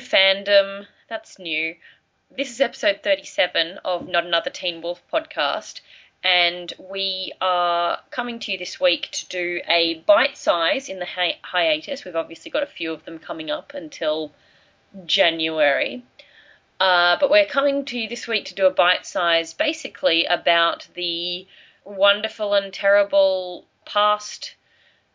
fandom. That's new. This is episode 37 of Not Another Teen Wolf podcast, and we are coming to you this week to do a bite size in the hi- hiatus. We've obviously got a few of them coming up until January. Uh, but we're coming to you this week to do a bite size basically about the wonderful and terrible past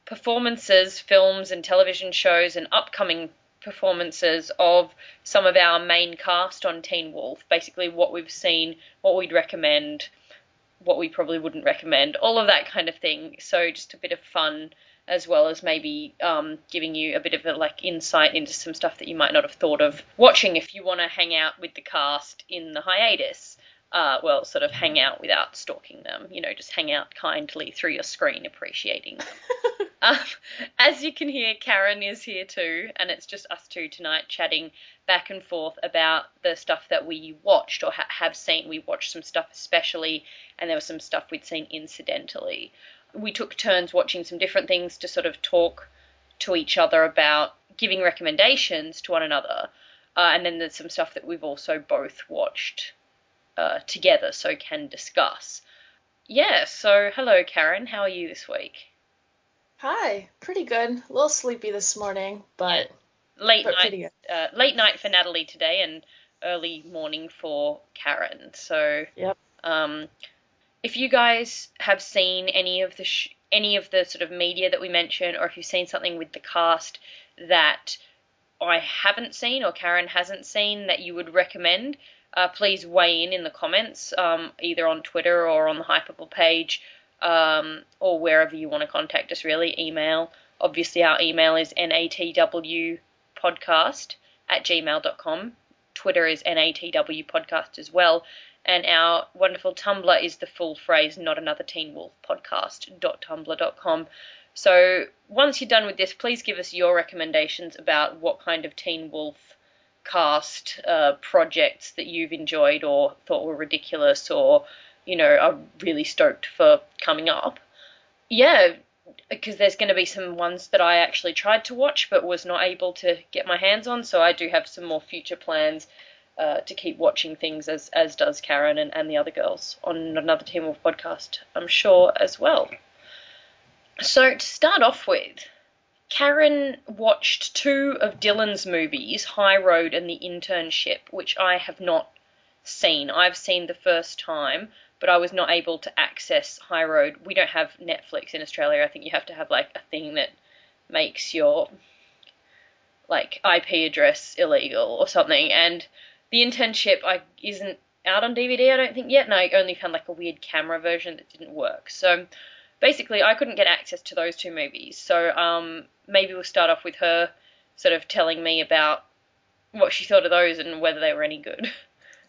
performances, films, and television shows, and upcoming performances of some of our main cast on Teen Wolf. Basically, what we've seen, what we'd recommend, what we probably wouldn't recommend, all of that kind of thing. So, just a bit of fun as well as maybe um, giving you a bit of a like insight into some stuff that you might not have thought of watching if you want to hang out with the cast in the hiatus. Uh, well, sort of hang out without stalking them. You know, just hang out kindly through your screen, appreciating them. um, as you can hear, Karen is here too, and it's just us two tonight chatting back and forth about the stuff that we watched or ha- have seen. We watched some stuff especially, and there was some stuff we'd seen incidentally we took turns watching some different things to sort of talk to each other about giving recommendations to one another. Uh, and then there's some stuff that we've also both watched uh, together, so can discuss. Yeah, so hello, Karen. How are you this week? Hi, pretty good. A little sleepy this morning, but late but night. Uh, late night for Natalie today, and early morning for Karen. So yep. Um, if you guys have seen any of the sh- any of the sort of media that we mentioned, or if you've seen something with the cast that I haven't seen or Karen hasn't seen that you would recommend, uh, please weigh in in the comments, um, either on Twitter or on the Hypable page, um, or wherever you want to contact us. Really, email. Obviously, our email is natwpodcast at gmail.com. Twitter is natwpodcast as well and our wonderful Tumblr is the full phrase not another teen wolf podcast.tumblr.com. So once you're done with this, please give us your recommendations about what kind of teen wolf cast uh, projects that you've enjoyed or thought were ridiculous or you know are really stoked for coming up. Yeah, because there's going to be some ones that I actually tried to watch but was not able to get my hands on. So I do have some more future plans uh, to keep watching things as as does Karen and, and the other girls on another Teen Wolf podcast, I'm sure as well. So to start off with, Karen watched two of Dylan's movies, High Road and The Internship, which I have not seen. I've seen the first time, but I was not able to access High Road. We don't have Netflix in Australia. I think you have to have like a thing that makes your like IP address illegal or something and the internship I isn't out on DVD, I don't think yet, and I only found like a weird camera version that didn't work. So basically, I couldn't get access to those two movies. So um, maybe we'll start off with her sort of telling me about what she thought of those and whether they were any good.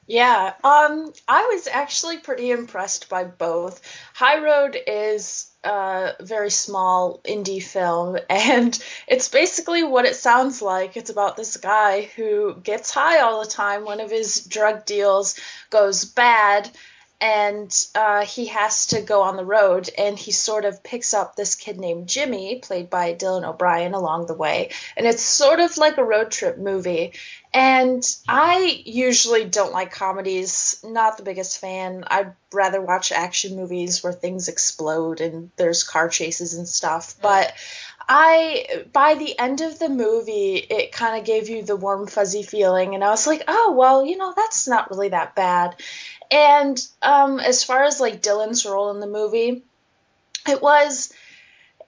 Yeah, um, I was actually pretty impressed by both. High Road is a very small indie film, and it's basically what it sounds like. It's about this guy who gets high all the time. One of his drug deals goes bad, and uh, he has to go on the road, and he sort of picks up this kid named Jimmy, played by Dylan O'Brien, along the way. And it's sort of like a road trip movie. And I usually don't like comedies, not the biggest fan. I'd rather watch action movies where things explode and there's car chases and stuff. But I, by the end of the movie, it kind of gave you the warm, fuzzy feeling. And I was like, oh, well, you know, that's not really that bad. And um, as far as like Dylan's role in the movie, it was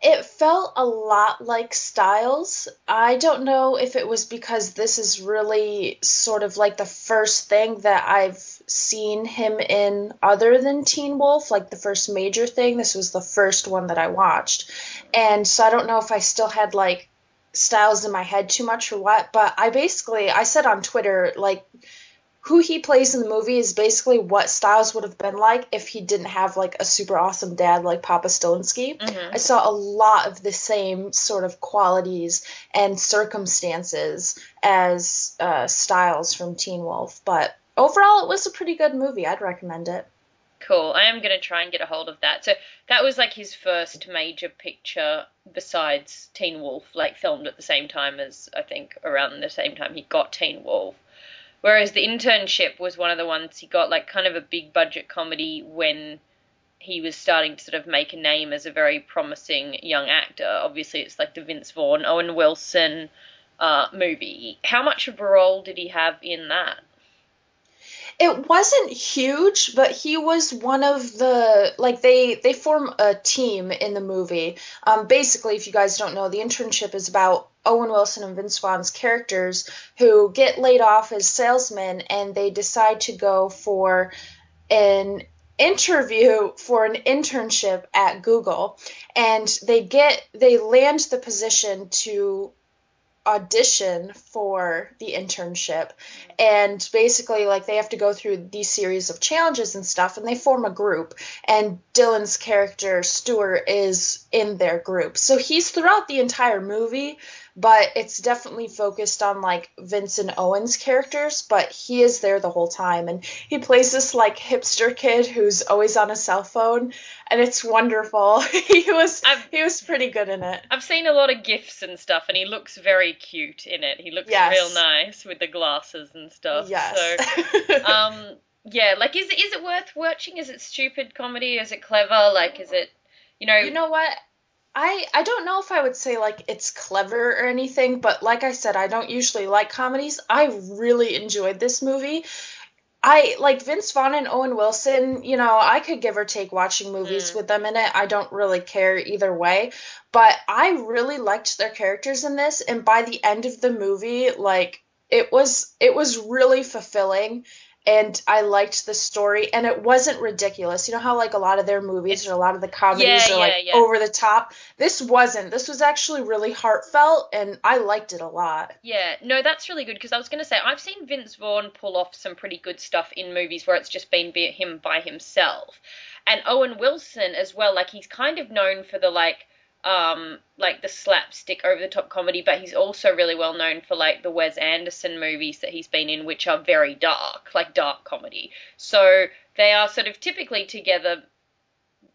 it felt a lot like Stiles. I don't know if it was because this is really sort of like the first thing that I've seen him in other than Teen Wolf, like the first major thing. This was the first one that I watched. And so I don't know if I still had like Stiles in my head too much or what, but I basically I said on Twitter like who he plays in the movie is basically what Stiles would have been like if he didn't have like a super awesome dad like Papa Stilinski. Mm-hmm. I saw a lot of the same sort of qualities and circumstances as uh, Stiles from Teen Wolf, but overall it was a pretty good movie. I'd recommend it. Cool. I am gonna try and get a hold of that. So that was like his first major picture besides Teen Wolf, like filmed at the same time as I think around the same time he got Teen Wolf. Whereas the internship was one of the ones he got like kind of a big budget comedy when he was starting to sort of make a name as a very promising young actor. Obviously, it's like the Vince Vaughn, Owen Wilson uh, movie. How much of a role did he have in that? It wasn't huge but he was one of the like they they form a team in the movie. Um, basically if you guys don't know the internship is about owen wilson and vince vaughn's characters who get laid off as salesmen and they decide to go for an interview for an internship at google. And they get they land the position to audition for the internship and basically like they have to go through these series of challenges and stuff and they form a group and Dylan's character Stuart is in their group. So he's throughout the entire movie but it's definitely focused on like Vincent Owen's characters, but he is there the whole time and he plays this like hipster kid who's always on a cell phone and it's wonderful. he was I've, he was pretty good in it. I've seen a lot of gifs and stuff and he looks very cute in it. He looks yes. real nice with the glasses and stuff. Yes. So um yeah, like is is it worth watching? Is it stupid comedy? Is it clever? Like is it you know You know what? I I don't know if I would say like it's clever or anything, but like I said, I don't usually like comedies. I really enjoyed this movie. I like Vince Vaughn and Owen Wilson, you know, I could give or take watching movies mm. with them in it. I don't really care either way, but I really liked their characters in this and by the end of the movie, like it was it was really fulfilling and I liked the story and it wasn't ridiculous. You know how like a lot of their movies or a lot of the comedies yeah, are like yeah, yeah. over the top. This wasn't. This was actually really heartfelt and I liked it a lot. Yeah, no, that's really good because I was going to say I've seen Vince Vaughn pull off some pretty good stuff in movies where it's just been him by himself. And Owen Wilson as well, like he's kind of known for the like um, like the slapstick over the top comedy, but he's also really well known for like the Wes Anderson movies that he's been in, which are very dark, like dark comedy. So they are sort of typically together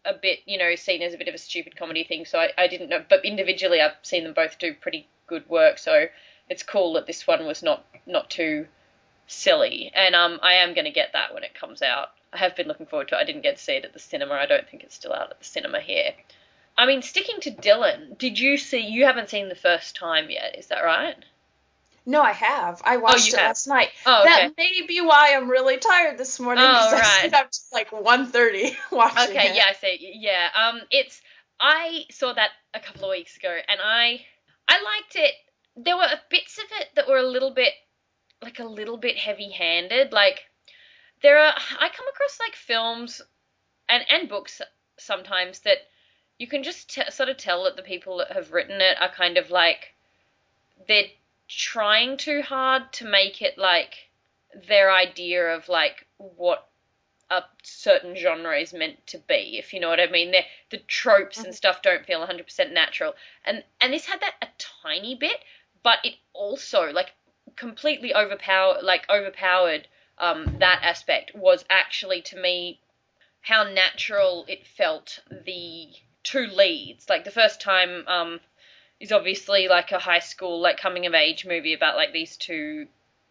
a bit, you know, seen as a bit of a stupid comedy thing. So I, I didn't know, but individually I've seen them both do pretty good work. So it's cool that this one was not not too silly, and um, I am going to get that when it comes out. I have been looking forward to it. I didn't get to see it at the cinema. I don't think it's still out at the cinema here. I mean, sticking to Dylan, did you see? You haven't seen the first time yet, is that right? No, I have. I oh, watched oh, it have? last night. Oh, okay. That may be why I'm really tired this morning. Oh, right. I up to like 1.30 watching okay, it. yeah, I see. Yeah, um, it's I saw that a couple of weeks ago, and I I liked it. There were bits of it that were a little bit like a little bit heavy-handed. Like there are, I come across like films and and books sometimes that you can just t- sort of tell that the people that have written it are kind of like they're trying too hard to make it like their idea of like what a certain genre is meant to be, if you know what I mean. They're, the tropes and mm-hmm. stuff don't feel 100% natural, and and this had that a tiny bit, but it also like completely overpowered, like overpowered um, that aspect was actually to me how natural it felt the two leads. Like the first time um, is obviously like a high school like coming of age movie about like these two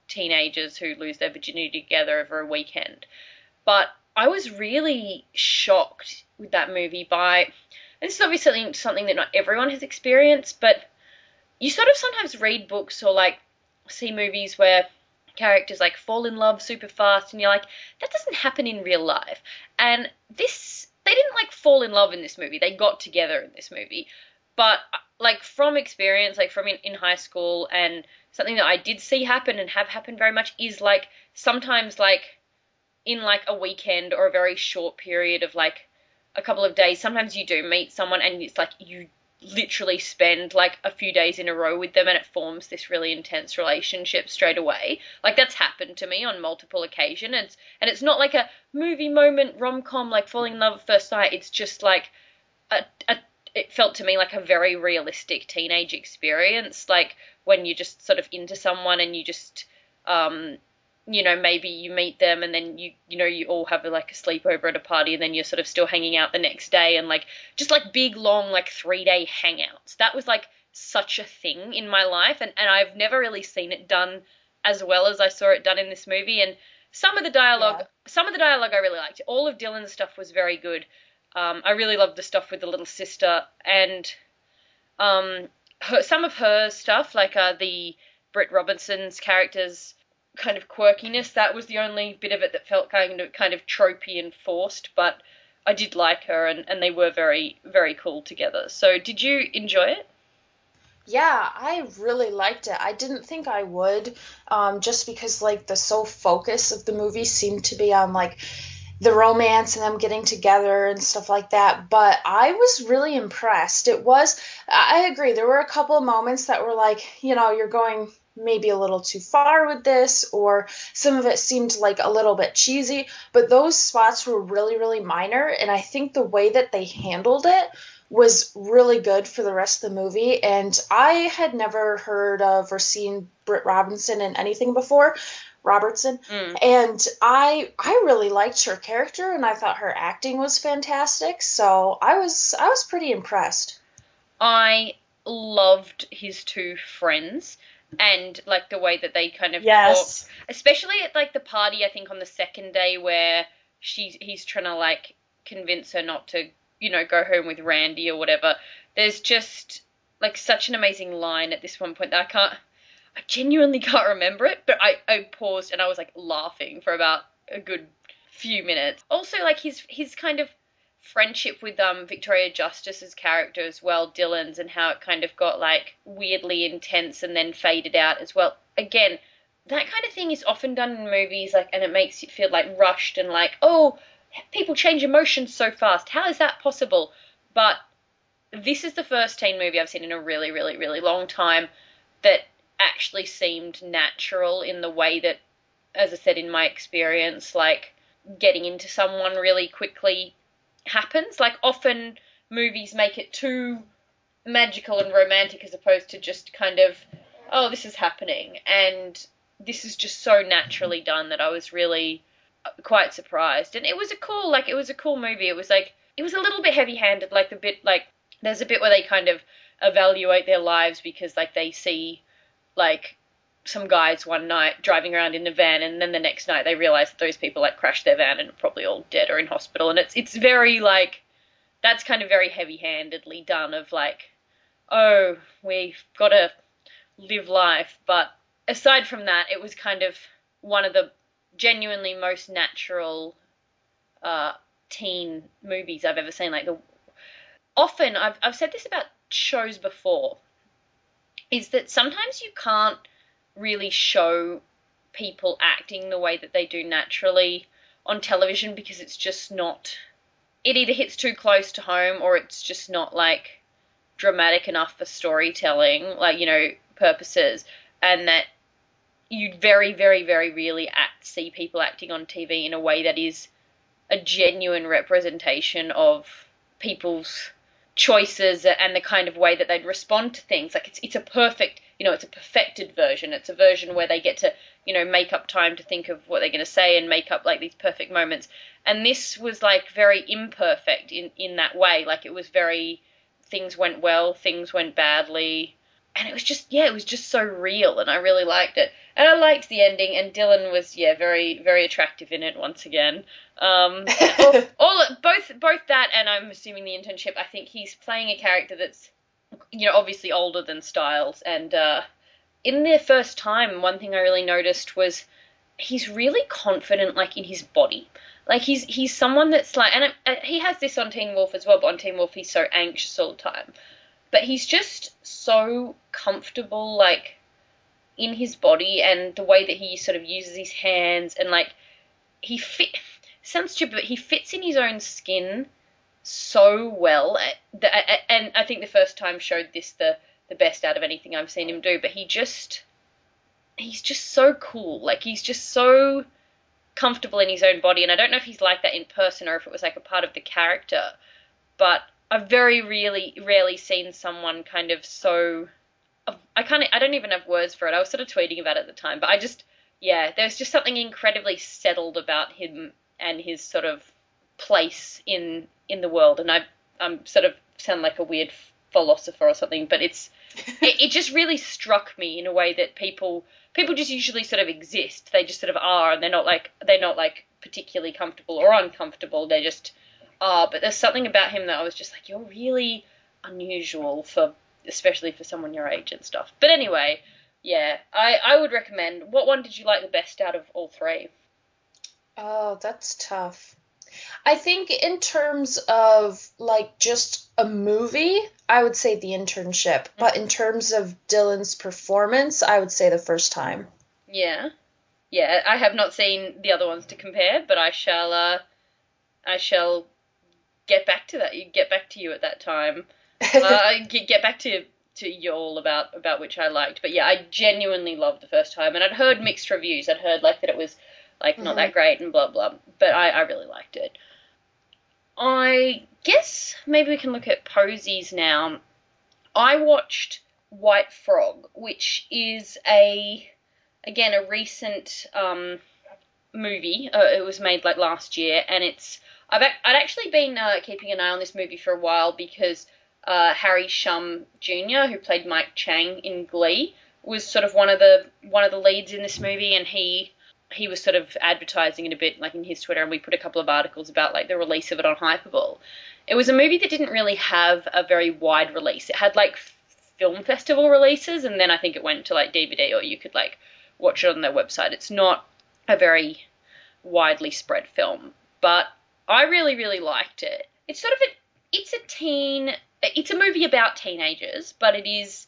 teenagers who lose their virginity together over a weekend. But I was really shocked with that movie by and this is obviously something that not everyone has experienced, but you sort of sometimes read books or like see movies where characters like fall in love super fast and you're like that doesn't happen in real life. And this they didn't like fall in love in this movie. They got together in this movie. But like from experience, like from in, in high school and something that I did see happen and have happened very much is like sometimes like in like a weekend or a very short period of like a couple of days, sometimes you do meet someone and it's like you literally spend like a few days in a row with them and it forms this really intense relationship straight away. Like that's happened to me on multiple occasions. And it's, and it's not like a movie moment rom com like falling in love at first sight. It's just like a, a it felt to me like a very realistic teenage experience. Like when you're just sort of into someone and you just um you know maybe you meet them and then you you know you all have a, like a sleepover at a party and then you're sort of still hanging out the next day and like just like big long like three day hangouts. That was like such a thing in my life and, and i've never really seen it done as well as i saw it done in this movie. And some of the dialogue Yeah. some of the dialogue i really liked. All of dylan's stuff was very good. Um, i really loved the stuff with the little sister and um, her, some of her stuff like uh, the britt robinson's characters kind of quirkiness. That was the only bit of it that felt kind of kind of tropey and forced, but I did like her and, and they were very, very cool together. So did you enjoy it? Yeah, I really liked it. I didn't think I would, um, just because like the sole focus of the movie seemed to be on like the romance and them getting together and stuff like that. But I was really impressed. It was, I agree. There were a couple of moments that were like, you know, you're going maybe a little too far with this, or some of it seemed like a little bit cheesy. But those spots were really, really minor, and I think the way that they handled it was really good for the rest of the movie. And I had never heard of or seen Britt Robinson in anything before. Robertson, Mm. and I I really liked her character, and I thought her acting was fantastic. So I was I was pretty impressed. I loved his two friends and like the way that they kind of Yes. talked, especially at like the party. I think on the second day where she's he's trying to like convince her not to, you know, go home with Randy or whatever. There's just like such an amazing line at this one point that I can't. I genuinely can't remember it, but I, I paused and I was like laughing for about a good few minutes. Also, like his his kind of friendship with um Victoria Justice's character as well, Dylan's, and how it kind of got like weirdly intense and then faded out as well. Again, that kind of thing is often done in movies, like, and it makes you feel like rushed and like, oh, people change emotions so fast. How is that possible? But this is the first teen movie I've seen in a really, really, really long time that actually seemed natural in the way that, as I said, in my experience, like getting into someone really quickly happens. Like often movies make it too magical and romantic as opposed to just kind of, oh, this is happening. And this is just so naturally done that I was really quite surprised. And it was a cool, like, it was a cool movie. It was like, it was a little bit heavy handed, like the bit, like, there's a bit where they kind of evaluate their lives because, like, they see, like, some guys one night driving around in a van, and then the next night they realize that those people like crashed their van and are probably all dead or in hospital. And it's it's very like that's kind of very heavy-handedly done. Of like, oh, we've got to live life. But aside from that, it was kind of one of the genuinely most natural uh, teen movies I've ever seen. Like the often I've I've said this about shows before, is that sometimes you can't really show people acting the way that they do naturally on television because it's just not it either hits too close to home or it's just not like dramatic enough for storytelling like you know purposes and that you very very very rarely act see people acting on TV in a way that is a genuine representation of people's choices and the kind of way that they'd respond to things. Like it's it's a perfect, you know, it's a perfected version. It's a version where they get to, you know, make up time to think of what they're going to say and make up like these perfect moments. And this was like very imperfect in in that way. Like it was very things went well, things went badly. And it was just yeah, it was just so real and I really liked it. And I liked the ending and Dylan was yeah, very very attractive in it once again. Um all, all both both that and I'm assuming the internship. I think he's playing a character that's you know obviously older than Stiles, and uh, in their first time, one thing I really noticed was he's really confident, like in his body. Like he's he's someone that's like, and uh, he has this on Teen Wolf as well. But on Teen Wolf, he's so anxious all the time. But he's just so comfortable, like in his body and the way that he sort of uses his hands and like he fit sounds stupid, but he fits in his own skin so well. And I think the first time showed this the the best out of anything I've seen him do. But he just he's just so cool. Like he's just so comfortable in his own body. And I don't know if he's like that in person or if it was like a part of the character. But I've very really rarely seen someone kind of so. I kind of I don't even have words for it. I was sort of tweeting about it at the time, but I just yeah, there's just something incredibly settled about him and his sort of place in in the world. And I I'm sort of sound like a weird philosopher or something, but it's it, it just really struck me in a way that people people just usually sort of exist. They just sort of are, and they're not like they're not like particularly comfortable or uncomfortable. They just are. But there's something about him that I was just like, you're really unusual for, especially for someone your age and stuff. But anyway, yeah, I, I would recommend. What one did you like the best out of all three? Oh, that's tough. I think in terms of like just a movie, I would say the internship. But in terms of Dylan's performance, I would say the first time. Yeah. Yeah, I have not seen the other ones to compare, but I shall uh I shall get back to that. You get back to you at that time. uh, get, get back to to y'all about about which I liked. But yeah, I genuinely loved the first time, and I'd heard mixed reviews. I'd heard like that it was like not mm-hmm. that great and blah blah. But I, I really liked it. I guess maybe we can look at Posey's now. I watched White Frog, which is a again a recent um, movie. Uh, it was made like last year, and it's I've I'd actually been uh, keeping an eye on this movie for a while because uh, Harry Shum Jr., who played Mike Chang in Glee, was sort of one of the one of the leads in this movie, and he he was sort of advertising it a bit like in his Twitter, and we put a couple of articles about like the release of it on Hypable. It was a movie that didn't really have a very wide release. It had like film festival releases, and then I think it went to like DVD, or you could like watch it on their website. It's not a very widely spread film, but I really really liked it. It's sort of a it's a teen it's a movie about teenagers, but it is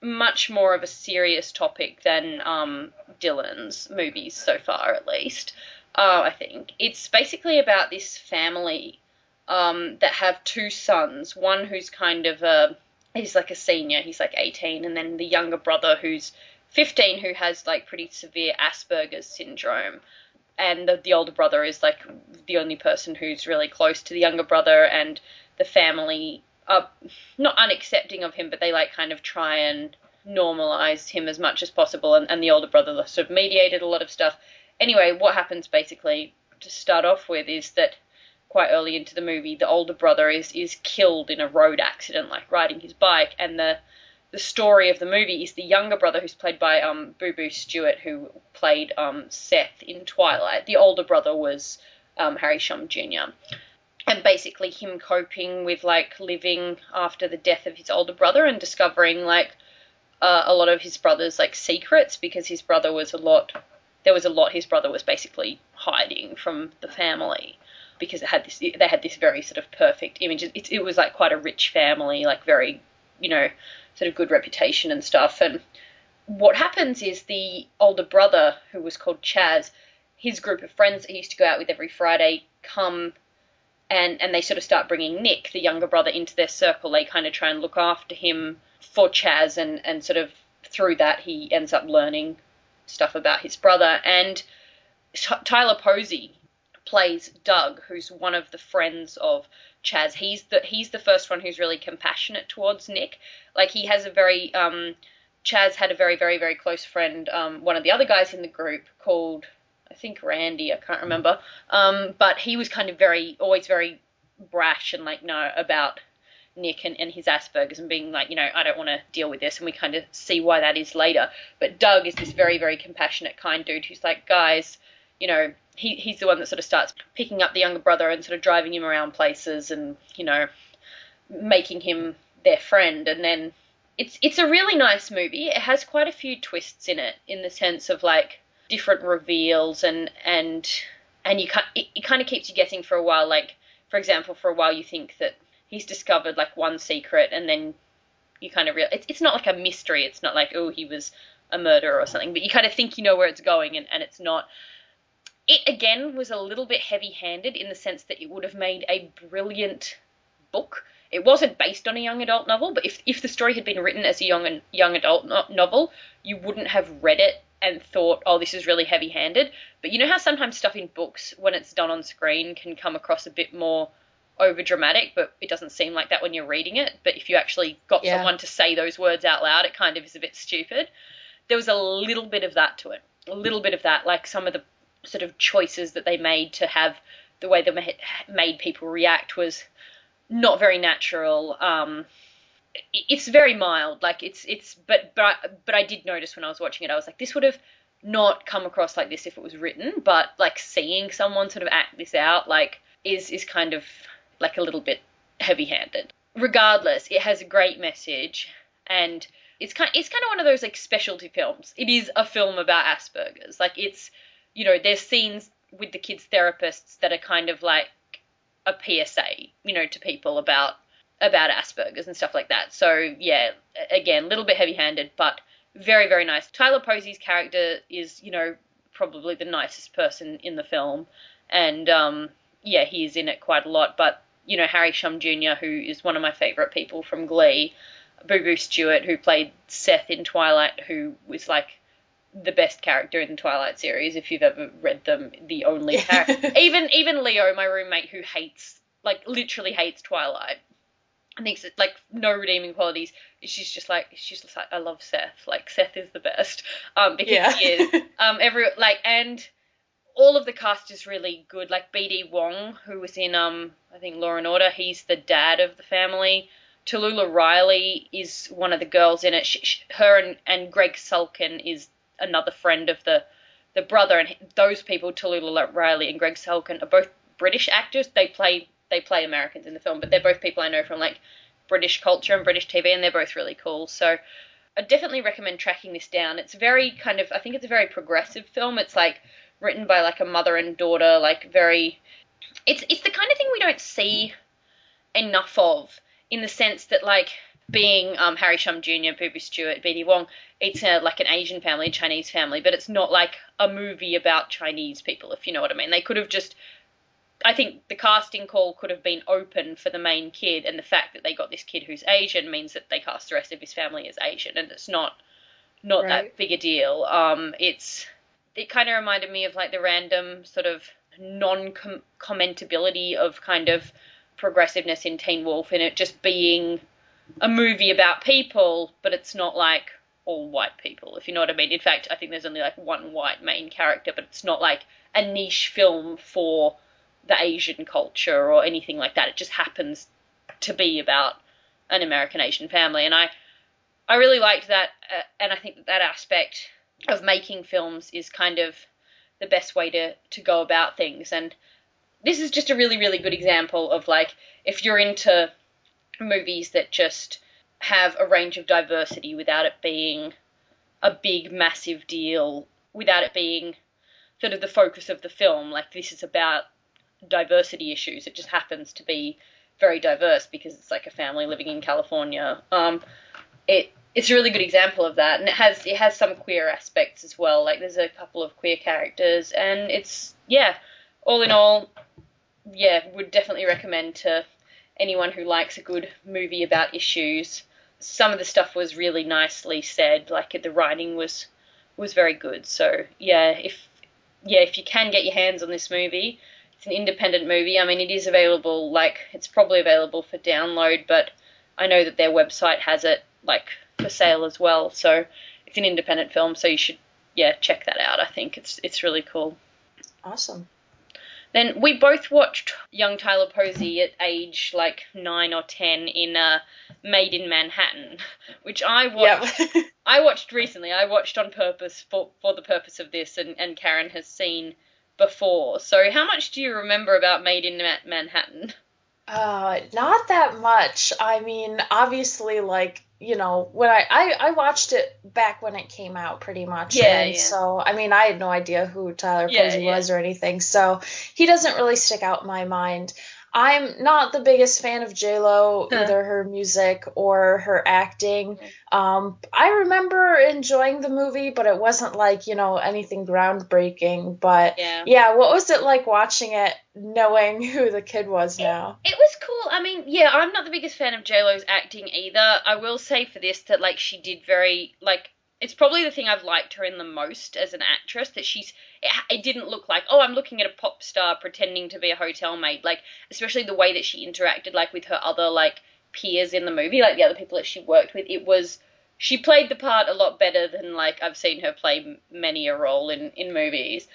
much more of a serious topic than um, Dylan's movies so far, at least. Uh, I think it's basically about this family um, that have two sons. One who's kind of a he's like a senior, he's like 18, and then the younger brother who's 15, who has like pretty severe Asperger's syndrome. And the, the older brother is like the only person who's really close to the younger brother, and the family are not unaccepting of him, but they like kind of try and normalize him as much as possible. And, and the older brother sort of mediated a lot of stuff. Anyway, what happens basically to start off with is that quite early into the movie, the older brother is is killed in a road accident, like riding his bike, and the the story of the movie is the younger brother, who's played by um, Boo Boo Stewart, who played um, Seth in Twilight. The older brother was um, Harry Shum Jr and basically him coping with like living after the death of his older brother and discovering like uh, a lot of his brother's like secrets because his brother was a lot there was a lot his brother was basically hiding from the family because it had this they had this very sort of perfect image. It, it was like quite a rich family like very you know sort of good reputation and stuff. And what happens is the older brother who was called Chaz his group of friends that he used to go out with every Friday come and and they sort of start bringing Nick, the younger brother, into their circle. They kind of try and look after him for Chaz, and and sort of through that he ends up learning stuff about his brother. And Tyler Posey plays Doug, who's one of the friends of Chaz. He's the he's the first one who's really compassionate towards Nick. Like he has a very um, Chaz had a very very very close friend, um, one of the other guys in the group called I think Randy, I can't remember. Um, but he was kind of very, always very brash and like, no, about Nick and, and his Asperger's and being like, you know, I don't want to deal with this. And we kind of see why that is later. But Doug is this very, very compassionate, kind dude who's like, guys, you know, he, he's the one that sort of starts picking up the younger brother and sort of driving him around places and, you know, making him their friend. And then it's it's a really nice movie. It has quite a few twists in it in the sense of like different reveals and and and you it, it kind of keeps you guessing for a while. Like for example, for a while you think that he's discovered like one secret, and then you kind of real it's it's not like a mystery. It's not like oh he was a murderer or something, but you kind of think you know where it's going, and, and it's not. It again was a little bit heavy-handed in the sense that it would have made a brilliant book. It wasn't based on a young adult novel, but if if the story had been written as a young young adult no- novel, you wouldn't have read it and thought, oh, this is really heavy handed. But you know how sometimes stuff in books, when it's done on screen, can come across a bit more over dramatic, but it doesn't seem like that when you're reading it. But if you actually got yeah. someone to say those words out loud, it kind of is a bit stupid. There was a little bit of that to it. a little bit of that, like some of the sort of choices that they made to have the way they made people react was not very natural. Um, it's very mild, like it's it's but but I, but I did notice when I was watching it, I was like, this would have not come across like this if it was written, but like seeing someone sort of act this out, like is is kind of like a little bit heavy-handed. Regardless, it has a great message and it's kind it's kind of one of those like specialty films. It is a film about Asperger's. Like it's you know, there's scenes with the kids therapists that are kind of like a PSA, you know, to people about about Asperger's and stuff like that. So yeah, again, a little bit heavy-handed, but very very nice. Tyler Posey's character is, you know, probably the nicest person in the film, and um, yeah, he's in it quite a lot. But you know, Harry Shum Jr., who is one of my favorite people from Glee, Boo Boo Stewart, who played Seth in Twilight, who was like the best character in the Twilight series if you've ever read them. The only character, even even Leo, my roommate, who hates like literally hates Twilight. I think like no redeeming qualities. She's just like she's just like I love Seth. Like Seth is the best. Um, because yeah. he is. Um, every like and all of the cast is really good. Like BD Wong, who was in um I think Law and Order. He's the dad of the family. Talulah Riley is one of the girls in it. She, she, her and, and Greg Sulkin is another friend of the the brother, and those people, Talulah Riley and Greg Sulkin, are both British actors. They play they play Americans in the film, but they're both people I know from like British culture and British TV, and they're both really cool. So I definitely recommend tracking this down. It's very kind of I think it's a very progressive film. It's like written by like a mother and daughter, like very. It's it's the kind of thing we don't see enough of in the sense that like being um, Harry Shum Jr., Boo Boo Stewart, BD Wong, it's a, like an Asian family, Chinese family, but it's not like a movie about Chinese people, if you know what I mean. They could have just, I think the casting call could have been open for the main kid, and the fact that they got this kid who's Asian means that they cast the rest of his family as Asian, and it's not not right. that big a deal. Um, it's it kind of reminded me of like the random sort of non-commentability of kind of progressiveness in Teen Wolf, and it just being a movie about people, but it's not like all white people, if you know what I mean. In fact, I think there's only like one white main character, but it's not like a niche film for the Asian culture or anything like that. It just happens to be about an American Asian family, and I I really liked that, uh, and I think that that aspect of making films is kind of the best way to to go about things. And this is just a really really good example of like if you're into movies that just have a range of diversity without it being a big, massive deal, without it being sort of the focus of the film. Like, this is about diversity issues. It just happens to be very diverse because it's like a family living in California. Um, it it's a really good example of that, and it has it has some queer aspects as well. Like there's a couple of queer characters, and it's yeah, all in all, yeah, would definitely recommend to anyone who likes a good movie about issues. Some of the stuff was really nicely said, like the writing was was very good. So yeah, if yeah, if you can get your hands on this movie, it's an independent movie. I mean, it is available, like it's probably available for download, but I know that their website has it like for sale as well. So it's an independent film, so you should yeah check that out. I think it's it's really cool. Awesome. Then we both watched young Tyler Posey at age like nine or ten in uh, Maid in Manhattan, which I watched. Yep. I watched recently. I watched on purpose for for the purpose of this, and and Karen has seen before. So how much do you remember about Maid in Manhattan? Uh, not that much. I mean, obviously, like you know, when I, I I watched it back when it came out, pretty much. Yeah, and yeah. So I mean, I had no idea who Tyler yeah, Posey yeah. was or anything. So he doesn't really stick out in my mind. I'm not the biggest fan of J Lo, huh. either her music or her acting. Um, I remember enjoying the movie, but it wasn't like you know anything groundbreaking. But yeah, yeah what was it like watching it, knowing who the kid was now? It, it was cool. I mean, yeah, I'm not the biggest fan of J Lo's acting either. I will say for this that like she did very like it's probably the thing I've liked her in the most as an actress that she's it, it, didn't look like oh I'm looking at a pop star pretending to be a hotel maid like especially the way that she interacted like with her other like peers in the movie like the other people that she worked with it was she played the part a lot better than like I've seen her play many a role in in movies.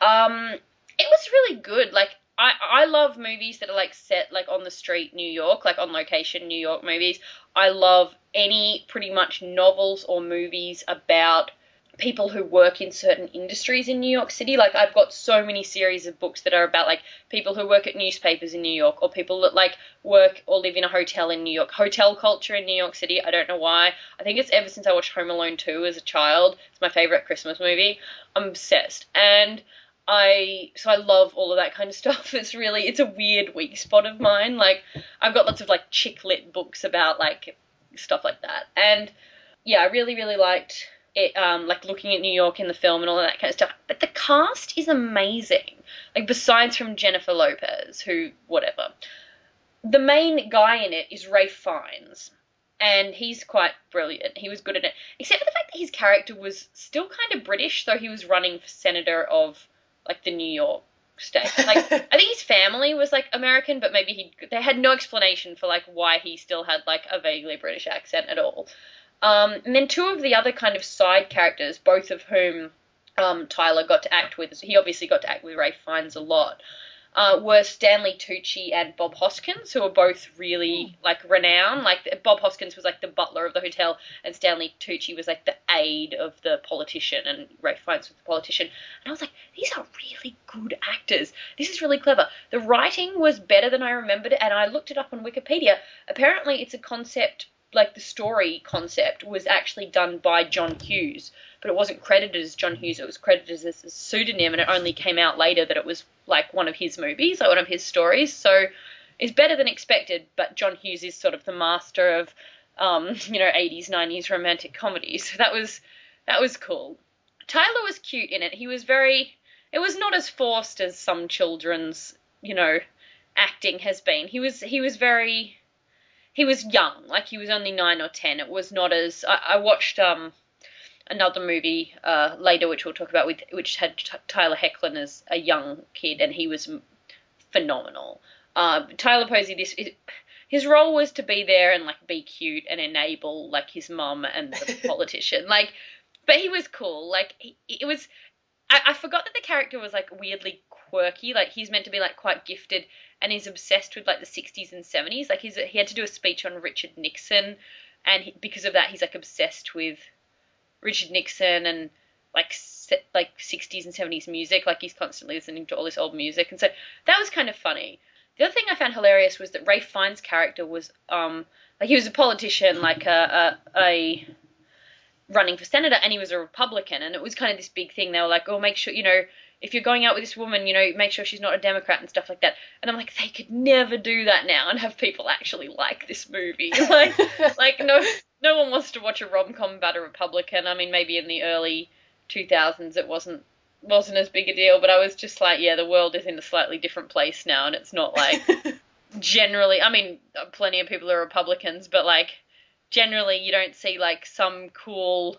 Um, it was really good. Like I I love movies that are like set like on the street New York, like on location New York movies. I love any pretty much novels or movies about people who work in certain industries in New York City. Like I've got so many series of books that are about like people who work at newspapers in New York or people that like work or live in a hotel in New York. Hotel culture in New York City. I don't know why. I think it's ever since I watched Home Alone 2 as a child. It's my favorite Christmas movie. I'm obsessed. And I so I love all of that kind of stuff. It's really it's a weird weak spot of mine. Like I've got lots of like chick lit books about like stuff like that. And yeah, I really really liked it um, like looking at New York in the film and all that kind of stuff. But the cast is amazing. Like besides from Jennifer Lopez, who whatever, the main guy in it is Ralph Fiennes, and he's quite brilliant. He was good at it, except for the fact that his character was still kind of British, though he was running for senator of like the New York state. Like I think his family was like American, but maybe he they had no explanation for like why he still had like a vaguely British accent at all. Um, and then two of the other kind of side characters, both of whom um, Tyler got to act with, he obviously got to act with Ralph Fiennes a lot, uh, were Stanley Tucci and Bob Hoskins, who are both really like renowned. Like Bob Hoskins was like the butler of the hotel, and Stanley Tucci was like the aide of the politician, and Ralph Fiennes was the politician. And I was like, these are really good actors. This is really clever. The writing was better than I remembered, and I looked it up on Wikipedia. Apparently, it's a concept like the story concept was actually done by John Hughes, but it wasn't credited as John Hughes. It was credited as a pseudonym, and it only came out later that it was like one of his movies, like one of his stories. So it's better than expected. But John Hughes is sort of the master of, um, you know, 80s, 90s romantic comedies. So that was that was cool. Tyler was cute in it. He was very. It was not as forced as some children's, you know, acting has been. He was he was very he was young, like he was only nine or ten. It was not as I, I watched um another movie uh, later, which we'll talk about, with which had T- Tyler Hoechlin as a young kid, and he was phenomenal. Uh, Tyler Posey, this his role was to be there and like be cute and enable like his mum and the politician, like, but he was cool. Like he, it was. I, I forgot that the character was like weirdly quirky. Like he's meant to be like quite gifted and he's obsessed with like the 60s and 70s. Like he's he had to do a speech on Richard Nixon, and he, because of that, he's like obsessed with Richard Nixon and like like 60s and 70s music. Like he's constantly listening to all this old music, and so that was kind of funny. The other thing I found hilarious was that Ralph Fiennes' character was um like he was a politician, like a, a, a running for senator, and he was a Republican, and it was kind of this big thing. They were like, oh, make sure you know if you're going out with this woman, you know, make sure she's not a Democrat and stuff like that. And I'm like, they could never do that now and have people actually like this movie. Like, like no, no one wants to watch a rom com about a Republican. I mean, maybe in the early 2000s it wasn't wasn't as big a deal, but I was just like, yeah, the world is in a slightly different place now, and it's not like generally. I mean, plenty of people are Republicans, but like generally, you don't see like some cool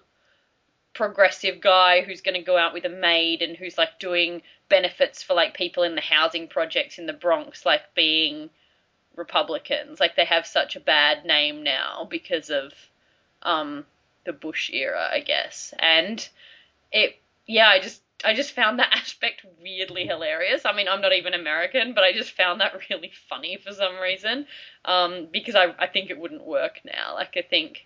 progressive guy who's going to go out with a maid and who's like doing benefits for like people in the housing projects in the Bronx, like being Republicans. Like they have such a bad name now because of um, the Bush era, I guess. And it, yeah, I just I just found that aspect weirdly hilarious. I mean, I'm not even American, but I just found that really funny for some reason. Um, because I I think it wouldn't work now. Like I think.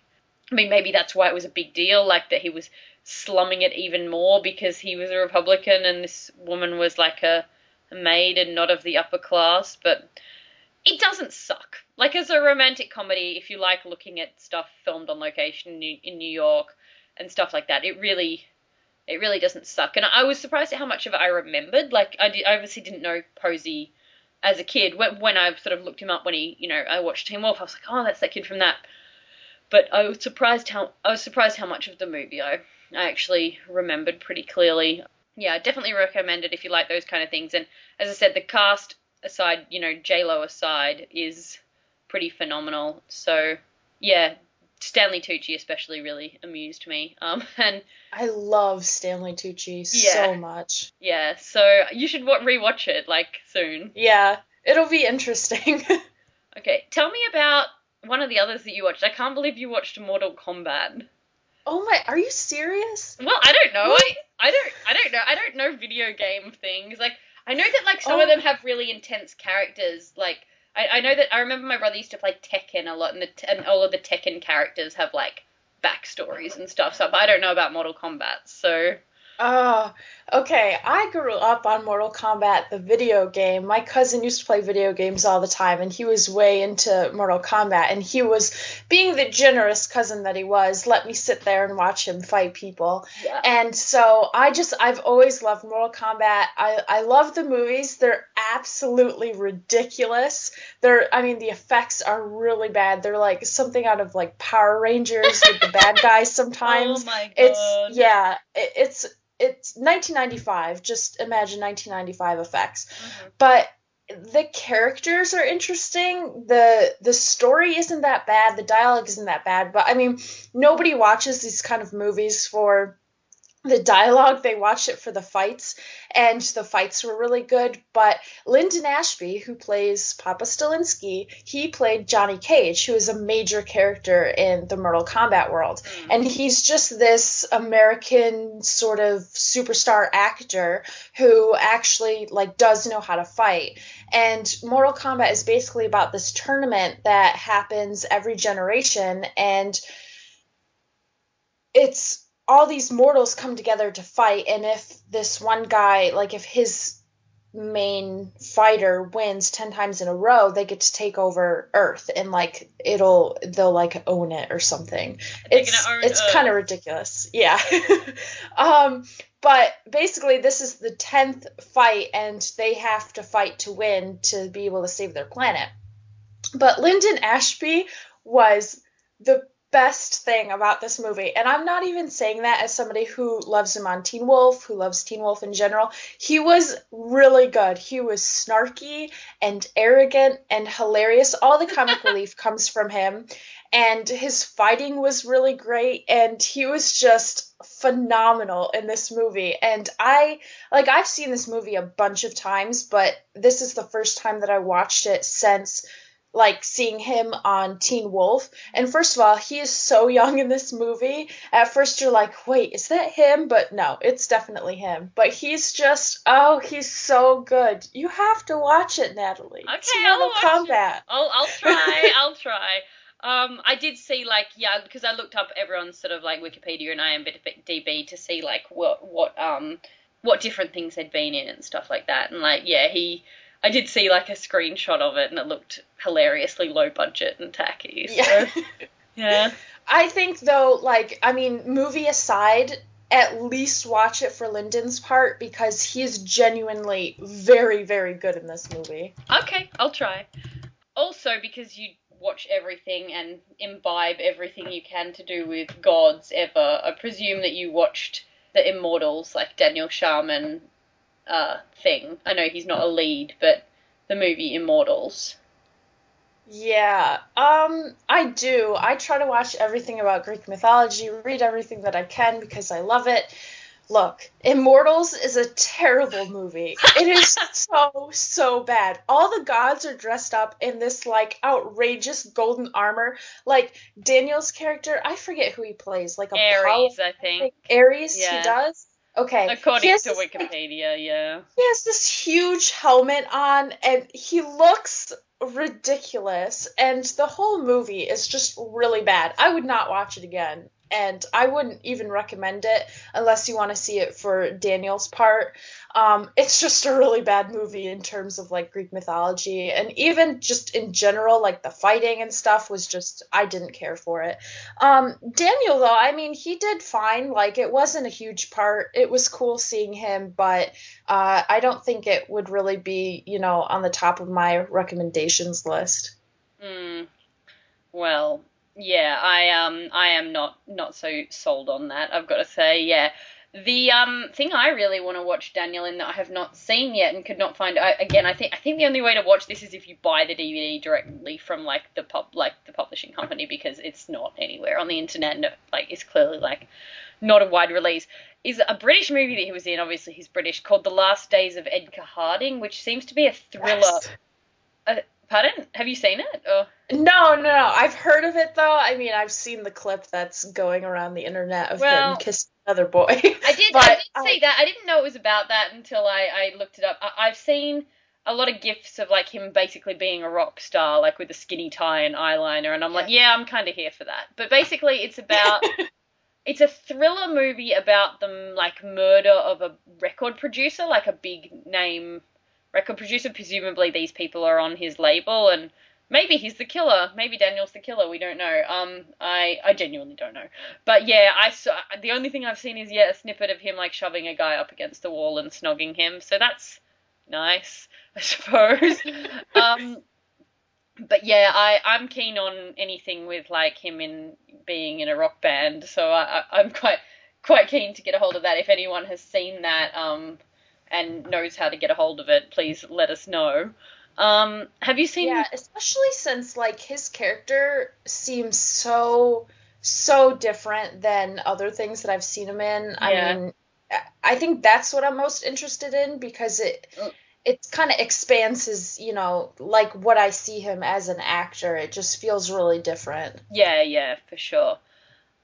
I mean, maybe that's why it was a big deal, like that he was slumming it even more because he was a Republican and this woman was like a, a maid and not of the upper class. But it doesn't suck. Like as a romantic comedy, if you like looking at stuff filmed on location in New York and stuff like that, it really it really doesn't suck. And I was surprised at how much of it I remembered. Like I, did, I obviously didn't know Posey as a kid. When, when I sort of looked him up when he, you know, I watched Teen Wolf, I was like, oh, that's that kid from that. But I was surprised how I was surprised how much of the movie I I actually remembered pretty clearly. Yeah, definitely recommend it if you like those kind of things. And as I said, the cast aside, you know, J Lo aside, is pretty phenomenal. So yeah, Stanley Tucci especially really amused me. Um, and I love Stanley Tucci yeah, so much. Yeah, so you should rewatch it like soon. Yeah, it'll be interesting. okay, tell me about one of the others that you watched. I can't believe you watched Mortal Kombat. Oh my, are you serious? Well, I don't know. I, I don't I don't know. I don't know video game things. Like I know that like some Oh. of them have really intense characters. Like I, I know that I remember my brother used to play Tekken a lot, and the and all of the Tekken characters have like backstories and stuff. So, I don't know about Mortal Kombat. So Oh, okay. I grew up on Mortal Kombat, the video game. My cousin used to play video games all the time, and he was way into Mortal Kombat. And he was, being the generous cousin that he was, let me sit there and watch him fight people. yeah. And so I just, I've always loved Mortal Kombat. I, I love the movies. They're absolutely ridiculous. They're, I mean, the effects are really bad. They're like something out of like Power Rangers with the bad guys oh sometimes. Oh my god. It's yeah, it, it's it's 1995. Just imagine 1995 effects. Mhm. But the characters are interesting. the The story isn't that bad. The dialogue isn't that bad. But I mean, nobody watches these kind of movies for the dialogue. They watch it for the fights, and the fights were really good. But Linden Ashby, who plays Papa Stilinski, he played Johnny Cage, who is a major character in the Mortal Kombat world Mm. and he's just this American sort of superstar actor who actually like does know how to fight. And Mortal Kombat is basically about this tournament that happens every generation and it's all these mortals come together to fight and if this one guy like if his main fighter wins 10 times in a row they get to take over earth and like it'll they'll like own it or something. It's it's kind of ridiculous. Yeah. Um but basically this is the 10th fight and they have to fight to win to be able to save their planet. But linden ashby was the best thing about this movie and i'm not even saying that as somebody who loves him on teen wolf who loves teen wolf in general he was really good. He was snarky and arrogant and hilarious. All the comic relief comes from him and his fighting was really great and he was just phenomenal in this movie. And i like i've seen this movie a bunch of times but this is the first time that i watched it since like seeing him on teen wolf and first of all he is so young in this movie at first you're like wait is that him but no it's definitely him but he's just oh he's so good you have to watch it natalie Okay, I'll Mortal watch it. Kombat. I'll I'll try. I'll try. Um, I did see like yeah because I looked up everyone's sort of like Wikipedia and IMDb to see like what what um what different things they'd been in and stuff like that and like yeah he I did see like a screenshot of it and it looked hilariously low budget and tacky. So, Yeah. yeah. I think though, like, I mean, movie aside, at least watch it for Linden's part because he's genuinely very, very good in this movie. Okay, I'll try. Also, because you watch everything and imbibe everything you can to do with gods ever, I presume that you watched the Immortals, like Daniel Sharman uh, thing. I know he's not a lead, but the movie Immortals. Yeah, um, I do. I try to watch everything about Greek mythology, read everything that I can because I love it. Look, Immortals is a terrible movie. It is so, so bad. All the gods are dressed up in this, like, outrageous golden armor. Like, Daniel's character, I forget who he plays. Like, Apollo. Ares, I think. Ares, Yeah. he does? Okay. According to this- Wikipedia, yeah. he has this huge helmet on and he looks ridiculous and the whole movie is just really bad. I would not watch it again and I wouldn't even recommend it unless you want to see it for Daniel's part. Um, it's just a really bad movie in terms of like Greek mythology and even just in general like the fighting and stuff was just I didn't care for it. Um, Daniel though, I mean he did fine. Like it wasn't a huge part. It was cool seeing him, but uh, I don't think it would really be, you know, on the top of my recommendations list. Hmm. Well, yeah, I um I am not not so sold on that. I've got to say, yeah. The um thing I really want to watch Daniel in that I have not seen yet and could not find I, again I think I think the only way to watch this is if you buy the DVD directly from like the pub like the publishing company because it's not anywhere on the internet and like it's clearly like not a wide release is a British movie that he was in obviously he's British called The Last Days of Edgar Harding which seems to be a thriller Yes. Pardon? Have you seen it? Or? No, no, no. I've heard of it though. I mean, I've seen the clip that's going around the internet of Well, him kissing another boy. I did. I did see that. I didn't know it was about that until I, I looked it up. I, I've seen a lot of gifs of like him basically being a rock star, like with a skinny tie and eyeliner, and I'm like, yeah, I'm kind of here for that. But basically, it's about. It's a thriller movie about the like murder of a record producer, like a big name record producer. Presumably, these people are on his label, and maybe he's the killer. Maybe Daniel's the killer. We don't know. Um, I I genuinely don't know. But yeah, I saw the only thing I've seen is yeah a snippet of him like shoving a guy up against the wall and snogging him. So that's nice, I suppose. um, but yeah, I I'm keen on anything with like him in being in a rock band. So I, I I'm quite quite keen to get a hold of that. If anyone has seen that um and knows how to get a hold of it, please let us know. Um, have you seen? yeah, especially since like his character seems so so different than other things that I've seen him in. Yeah. I mean, I- think that's what I'm most interested in because it Mm. it kind of expands his, you know, like what I see him as an actor. It just feels really different. Yeah, yeah, for sure.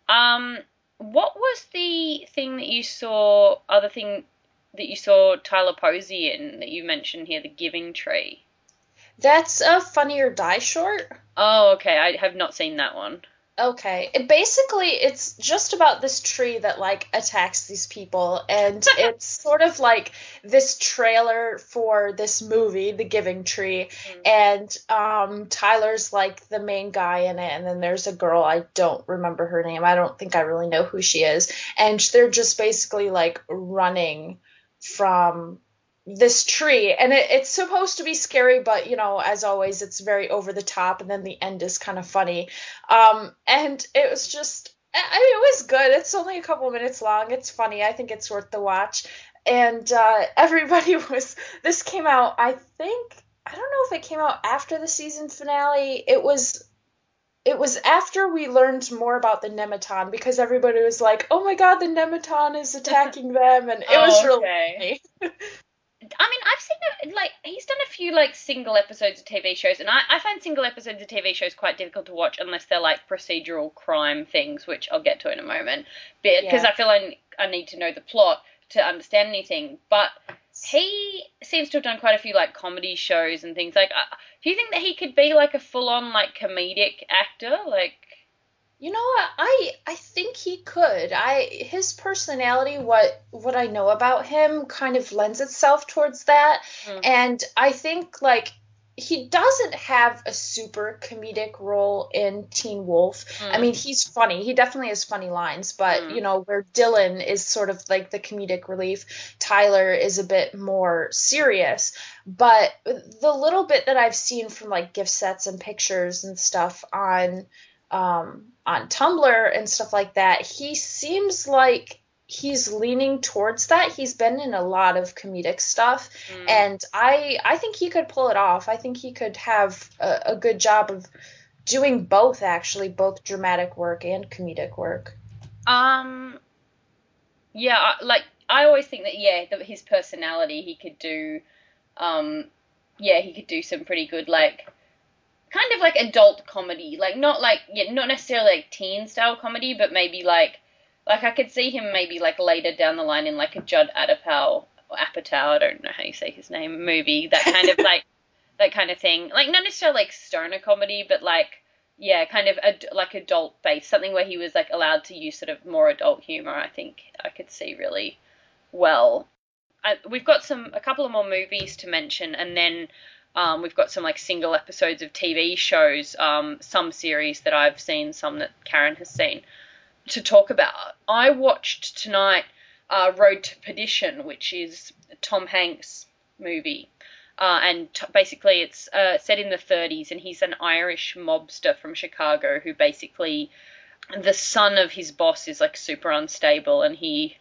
Um, what was the thing that you saw? Other thing that you saw Tyler Posey in that you mentioned here, the Giving Tree. That's a Funny or Die short. Oh, okay. I have not seen that one. Okay. It basically it's just about this tree that like attacks these people and it's sort of like this trailer for this movie, The Giving Tree, Mm. and um Tyler's like the main guy in it and then there's a girl I don't remember her name. I don't think I really know who she is. And they're just basically like running from this tree. And it, it's supposed to be scary but you know as always it's very over the top and then the end is kind of funny. Um and it was just I mean, it was good. It's only a couple minutes long. It's funny. I think it's worth the watch. And uh everybody was this came out i think i don't know if it came out after the season finale. It was it was after we learned more about the Nemeton because everybody was like, "Oh my God, the Nemeton is attacking them," and it was Oh, really okay. I mean, I've seen like he's done a few like single episodes of TV shows, and I, I find single episodes of TV shows quite difficult to watch unless they're like procedural crime things, which I'll get to in a moment, because Yeah. I feel I, I need to know the plot to understand anything. But he seems to have done quite a few like comedy shows and things. Like, uh, do you think that he could be like a full-on like comedic actor? Like, You know what? I I think he could. I his personality, what what I know about him, kind of lends itself towards that, Mm. and I think like he doesn't have a super comedic role in Teen Wolf. I Mm. mean, he's funny. He definitely has funny lines, but Mm. you know, where Dylan is sort of like the comedic relief, Tyler is a bit more serious. But the little bit that I've seen from like gift sets and pictures and stuff on um, on Tumblr and stuff like that, he seems like he's leaning towards that. He's been in a lot of comedic stuff, Mm. and I I think he could pull it off. I think he could have a, a good job of doing both actually, both dramatic work and comedic work. Um, yeah, like I always think that yeah, that his personality, he could do, um, yeah, he could do some pretty good like, kind of like adult comedy, like not like yeah, not necessarily like teen style comedy, but maybe like, like I could see him maybe like later down the line in like a Judd Apatow or Apatow, I don't know how you say his name, movie, that kind of like, that kind of thing, like not necessarily like stoner comedy, but like yeah, kind of ad- like adult based, something where he was like allowed to use sort of more adult humor. I think I could see really well. I, we've got some a couple of more movies to mention, and then um, we've got some like single episodes of TV shows, um, some series that I've seen, some that Karen has seen to talk about. I watched tonight uh, Road to Perdition, which is Tom Hanks movie. Uh, and t- basically, it's uh, set in the 30s, and he's an Irish mobster from Chicago who basically, the son of his boss is like super unstable, and he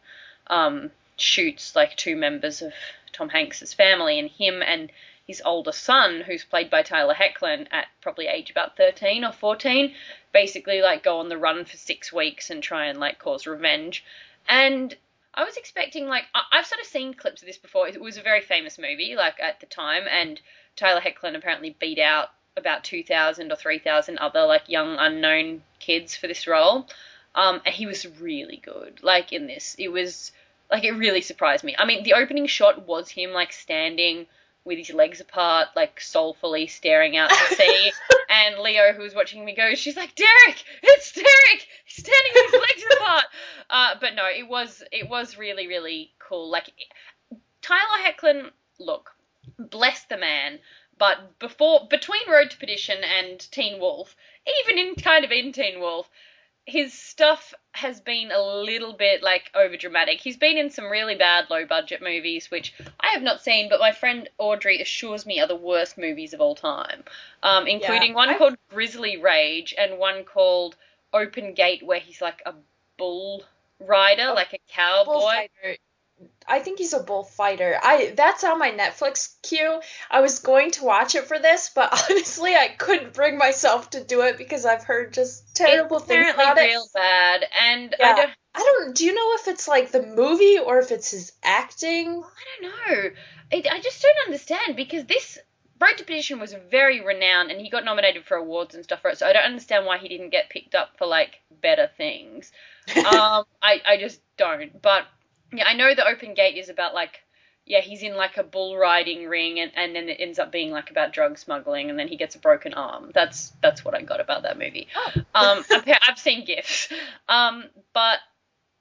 um, shoots like two members of Tom Hanks's family, and him and his older son, who's played by Tyler Hoechlin at probably age about 13 or 14, basically like go on the run for six weeks and try and like cause revenge. And I was expecting like I- I've sort of seen clips of this before. It was a very famous movie, like at the time, and Tyler Hoechlin apparently beat out about two thousand or three thousand other like young unknown kids for this role. Um, and he was really good. Like in this, it was like it really surprised me. I mean, the opening shot was him like standing with his legs apart, like soulfully staring out to sea. and Leo, who was watching me, goes, she's like, Derek, it's Derek, he's standing with his legs apart. Uh, but no, it was it was really really cool. Like Tyler Hoechlin, look, bless the man. But before between Road to Perdition and Teen Wolf, even in kind of in Teen Wolf, his stuff has been a little bit like over dramatic. He's been in some really bad low budget movies, which I have not seen, but my friend Audrey assures me are the worst movies of all time, um, including Yeah, one I- called Grizzly Rage and one called Open Gate, where he's like a bull rider, Oh, like a cowboy. I think he's a bullfighter. I that's on my Netflix queue. I was going to watch it for this, but honestly, I couldn't bring myself to do it because I've heard just terrible it's things about it. real bad, and I Yeah. don't. I don't. Do you know if it's like the movie or if it's his acting? I don't know. I, I just don't understand because this Road to Perdition was very renowned and he got nominated for awards and stuff for it. So I don't understand why he didn't get picked up for like better things. um, I I just don't. But yeah, I know the Open Gate is about like yeah he's in like a bull riding ring and, and then it ends up being like about drug smuggling and then he gets a broken arm. That's that's what I got about that movie. Um, I've, I've seen gifs. Um, but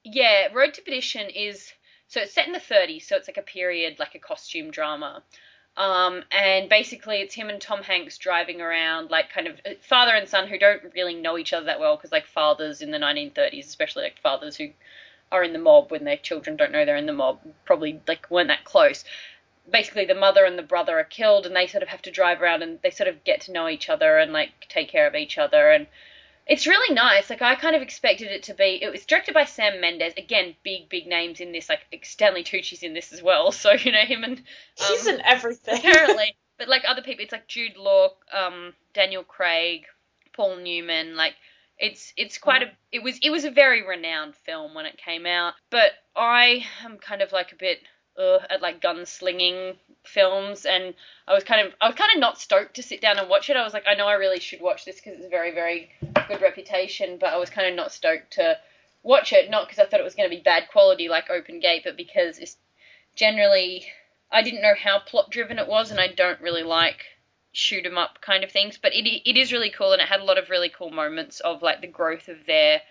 yeah, Road to Perdition is so it's set in the 30s, so it's like a period, like a costume drama. Um, and basically, it's him and Tom Hanks driving around, like kind of uh, father and son who don't really know each other that well, because like fathers in the 1930s, especially like fathers who are in the mob when their children don't know they're in the mob, probably like weren't that close. Basically, the mother and the brother are killed, and they sort of have to drive around and they sort of get to know each other and like take care of each other and it's really nice. Like I kind of expected it to be. It was directed by Sam Mendes. Again, big big names in this. Like Stanley Tucci's in this as well. So you know him and He's um, in everything. apparently, but like other people, it's like Jude Law, um, Daniel Craig, Paul Newman. Like it's it's quite a. It was it was a very renowned film when it came out. But I am kind of like a bit uh, at like gunslinging films, and I was kind of I was kind of not stoked to sit down and watch it. I was like, I know I really should watch this because it's a very very good reputation, but I was kind of not stoked to watch it. Not because I thought it was going to be bad quality like Open Gate, but because it's generally I didn't know how plot driven it was, and I don't really like shoot 'em up kind of things. But it it is really cool, and it had a lot of really cool moments of like the growth of their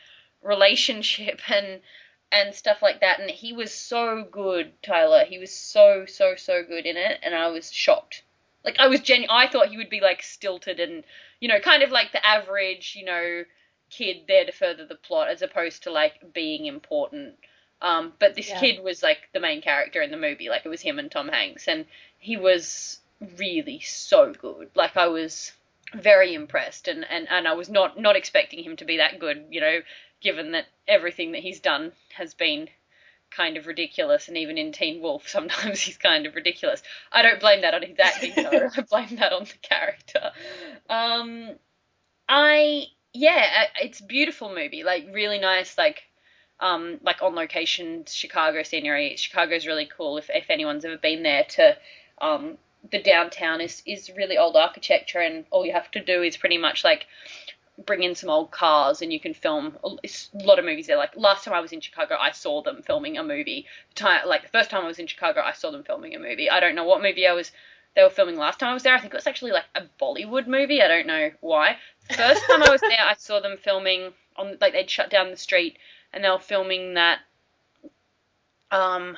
relationship and and stuff like that. And he was so good, Tyler. He was so so so good in it, and I was shocked. Like I was genu- I thought he would be like stilted and you know kind of like the average you know kid there to further the plot as opposed to like being important. Um, but this Yeah. kid was like the main character in the movie. Like it was him and Tom Hanks, and he was really so good. Like I was very impressed, and, and, and I was not not expecting him to be that good. You know, given that everything that he's done has been kind of ridiculous, and even in Teen Wolf, sometimes he's kind of ridiculous. I don't blame that on his acting though. I blame that on the character. Um, I yeah, it's a beautiful movie. Like really nice, like um, like on location Chicago scenery. Chicago's really cool. If if anyone's ever been there, to um, the downtown is is really old architecture, and all you have to do is pretty much like bring in some old cars and you can film a lot of movies there. Like last time i was in chicago i saw them filming a movie. Time like the first time i was in chicago i saw them filming a movie. I don't know what movie i was they were filming last time i was there. I think it was actually like a bollywood movie. I don't know why. First time i was there i saw them filming on like they'd shut down the street and they were filming that um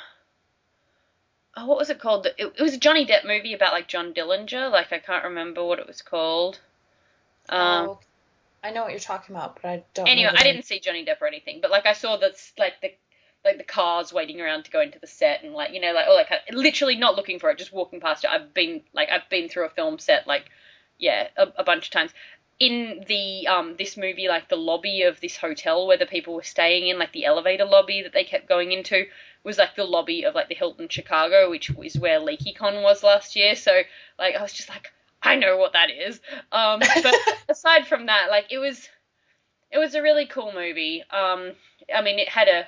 oh what was it called it, it was a johnny depp movie about like john dillinger like i can't remember what it was called um Oh, I know what you're talking about, but I don't. Anyway, I didn't see Johnny Depp or anything, but like I saw the like the like the cars waiting around to go into the set and like you know like oh like literally not looking for it, just walking past it. I've been like I've been through a film set like yeah a, a bunch of times. In the um this movie, like the lobby of this hotel where the people were staying in, like the elevator lobby that they kept going into, was like the lobby of like the Hilton Chicago, which is where LeakyCon was last year. So like I was just like I know what that is. Um, but aside from that, like it was it was a really cool movie. Um, I mean, it had a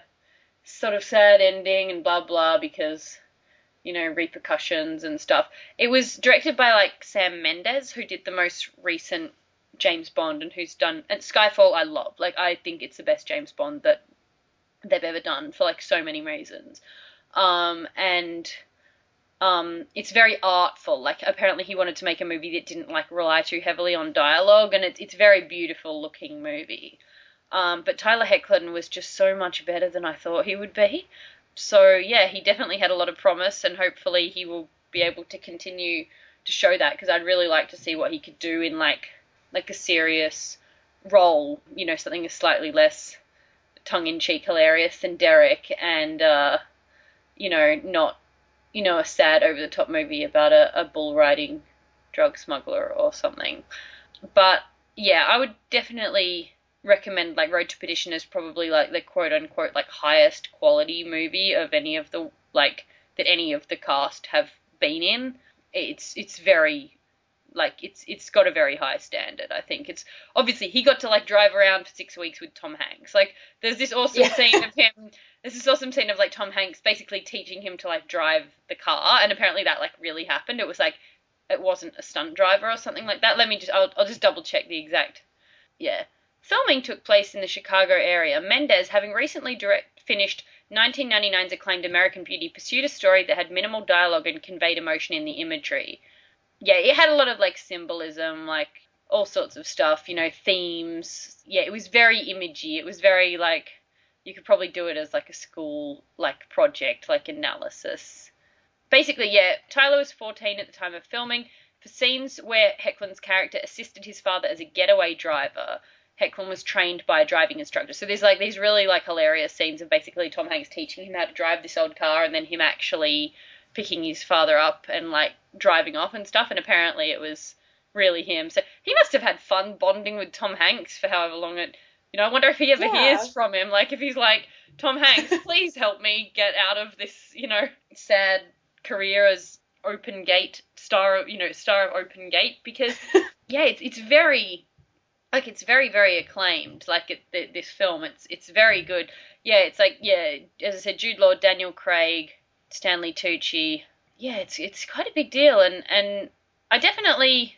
sort of sad ending and blah blah because you know repercussions and stuff. It was directed by like Sam Mendes, who did the most recent James Bond and who's done and Skyfall. I love. Like I think it's the best James Bond that they've ever done for like so many reasons. Um, and um, it's very artful. Like apparently he wanted to make a movie that didn't like rely too heavily on dialogue, and it's it's very beautiful looking movie. Um, but Tyler Hoechlin was just so much better than I thought he would be. So yeah, he definitely had a lot of promise, and hopefully he will be able to continue to show that because I'd really like to see what he could do in like like a serious role, you know, something slightly less tongue in cheek hilarious than Derek, and uh, you know, not you know a sad over the top movie about a, a bull riding drug smuggler or something. But yeah, I would definitely recommend like Road to Perdition as probably like the quote unquote like highest quality movie of any of the like that any of the cast have been in. It's it's very like it's it's got a very high standard. I think it's obviously he got to like drive around for six weeks with Tom Hanks. Like there's this awesome yeah. scene of him. There's this awesome scene of like Tom Hanks basically teaching him to like drive the car, and apparently that like really happened. It was like it wasn't a stunt driver or something like that. Let me just I'll, I'll just double check the exact. Yeah, filming took place in the Chicago area. Mendes, having recently direct finished 1999's acclaimed American Beauty, pursued a story that had minimal dialogue and conveyed emotion in the imagery yeah, it had a lot of like symbolism, like all sorts of stuff, you know, themes. Yeah, it was very imagey. It was very like you could probably do it as like a school like project, like analysis. Basically, yeah, Tyler was 14 at the time of filming. For scenes where Hoechlin's character assisted his father as a getaway driver, Hoechlin was trained by a driving instructor. So there's like these really like hilarious scenes of basically Tom Hanks teaching him how to drive this old car and then him actually picking his father up and like driving off and stuff. And apparently it was really him. So he must have had fun bonding with Tom Hanks for however long it. You know, I wonder if he ever yeah. hears from him. Like if he's like, Tom Hanks, please help me get out of this, you know, sad career as Open Gate star, you know, star of Open Gate because yeah, it's it's very like it's very very acclaimed. Like it, this film, it's it's very good. Yeah, it's like yeah, as I said, Jude Law, Daniel Craig, Stanley Tucci. Yeah, it's it's quite a big deal, and and I definitely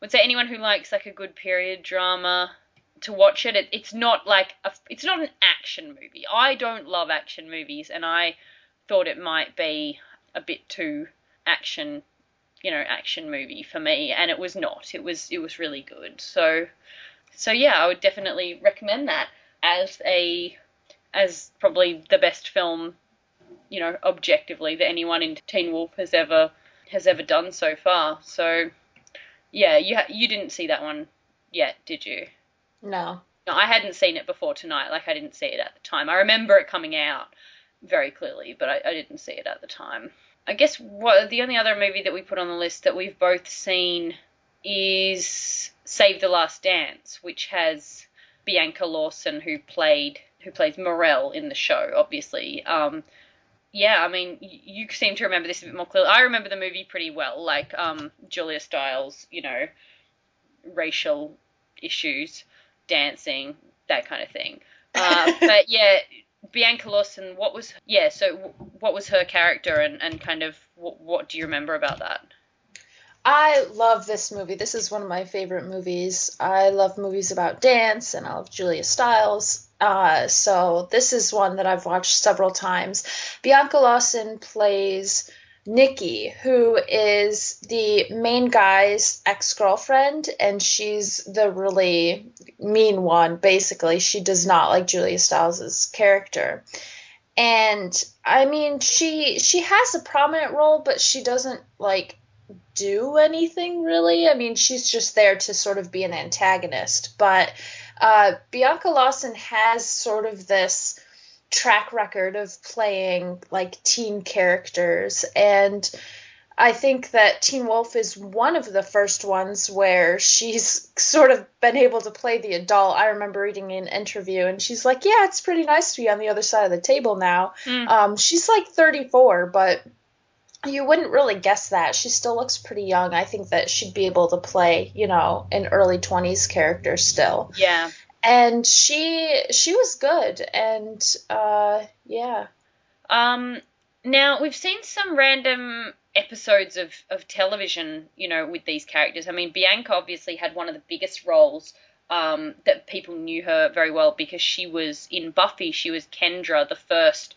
would say anyone who likes like a good period drama to watch it. it it's not like a, it's not an action movie. I don't love action movies, and I thought it might be a bit too action, you know, action movie for me, and it was not. It was it was really good. So so yeah, I would definitely recommend that as a as probably the best film you know, objectively that anyone in Teen Wolf has ever has ever done so far. So, yeah, you ha- you didn't see that one yet, did you? No. No, I hadn't seen it before tonight. Like I didn't see it at the time. I remember it coming out very clearly, but I, I didn't see it at the time. I guess what the only other movie that we put on the list that we've both seen is Save the Last Dance, which has Bianca Lawson who played who plays Morrell in the show, obviously. Um, yeah, I mean, you seem to remember this a bit more clearly. I remember the movie pretty well, like um, Julia Stiles, you know, racial issues, dancing, that kind of thing. Uh, but yeah, Bianca Lawson, what was yeah? So what was her character, and, and kind of what, what do you remember about that? I love this movie. This is one of my favorite movies. I love movies about dance, and I love Julia Stiles. Uh, so this is one that I've watched several times. Bianca Lawson plays Nikki, who is the main guy's ex girlfriend, and she's the really mean one. Basically, she does not like Julia Stiles' character, and I mean, she she has a prominent role, but she doesn't like do anything really. I mean, she's just there to sort of be an antagonist, but uh, Bianca Lawson has sort of this track record of playing like teen characters and I think that Teen Wolf is one of the first ones where she's sort of been able to play the adult. I remember reading an interview and she's like, "Yeah, it's pretty nice to be on the other side of the table now." Mm. Um, she's like 34, but you wouldn't really guess that. She still looks pretty young. I think that she'd be able to play, you know, an early 20s character still. Yeah. and she she was good, and uh, yeah. Um, now we've seen some random episodes of, of television, you know, with these characters. I mean, Bianca obviously had one of the biggest roles um, that people knew her very well because she was in Buffy. She was Kendra, the first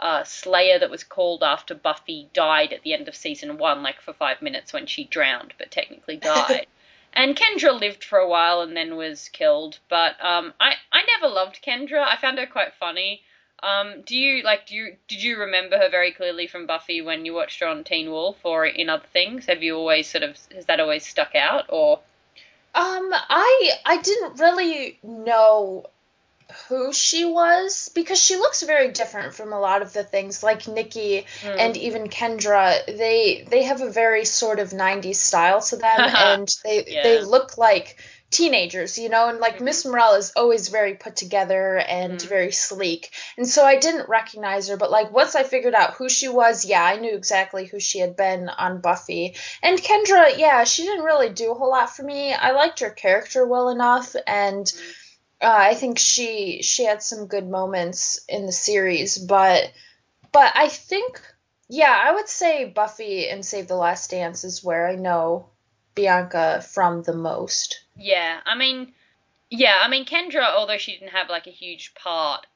uh, Slayer that was called after Buffy died at the end of season one, like for five minutes when she drowned, but technically died. and Kendra lived for a while and then was killed. But um, I I never loved Kendra. I found her quite funny. Um, do you like do you did you remember her very clearly from Buffy when you watched her on Teen Wolf or in other things? Have you always sort of has that always stuck out or? Um, I I didn't really know who she was because she looks very different from a lot of the things like Nikki mm. and even Kendra. They they have a very sort of 90s style to them and they yeah. they look like teenagers, you know, and like mm-hmm. Miss Morrell is always very put together and mm-hmm. very sleek. And so I didn't recognize her, but like once I figured out who she was, yeah, I knew exactly who she had been on Buffy. And Kendra, yeah, she didn't really do a whole lot for me. I liked her character well enough and mm-hmm. Uh, I think she she had some good moments in the series, but but I think yeah, I would say Buffy and Save the Last Dance is where I know Bianca from the most. Yeah, I mean, yeah, I mean Kendra, although she didn't have like a huge part,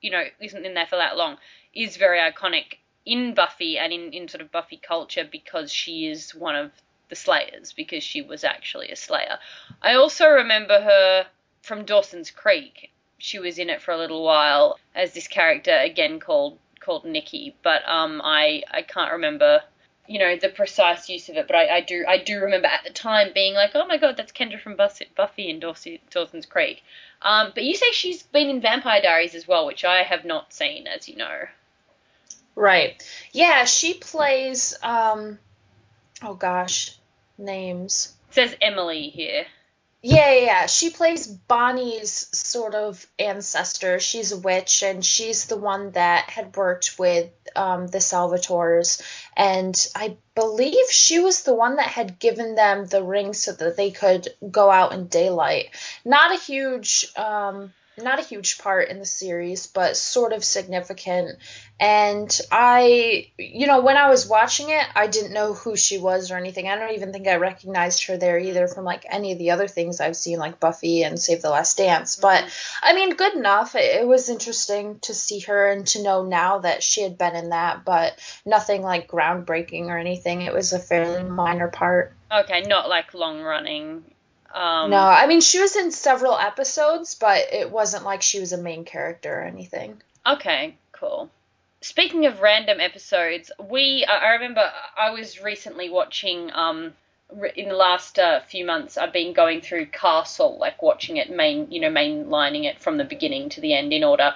you know, isn't in there for that long, is very iconic in Buffy and in, in sort of Buffy culture because she is one of the Slayers, because she was actually a Slayer. I also remember her from Dawson's Creek. She was in it for a little while as this character again called called Nikki, but um I I can't remember you know the precise use of it, but I, I, do I do remember at the time being like, oh my god, that's Kendra from Buffy and Dawson's Creek. Um, but you say she's been in Vampire Diaries as well, which I have not seen, as you know. Right. Yeah, she plays. Um, oh gosh, names. It says Emily here. Yeah, yeah, yeah. She plays Bonnie's sort of ancestor. She's a witch, and she's the one that had worked with um, the Salvatores. And I believe she was the one that had given them the ring so that they could go out in daylight. Not a huge. Um, not a huge part in the series, but sort of significant. And I, you know, when I was watching it, I didn't know who she was or anything. I don't even think I recognized her there either from like any of the other things I've seen, like Buffy and Save the Last Dance. But mm-hmm. I mean, good enough. It, it was interesting to see her and to know now that she had been in that, but nothing like groundbreaking or anything. It was a fairly minor part. Okay, not like long running um, no, I mean she was in several episodes, but it wasn't like she was a main character or anything. Okay, cool. Speaking of random episodes, we I remember I was recently watching um in the last uh, few months I've been going through Castle, like watching it main, you know, mainlining it from the beginning to the end in order.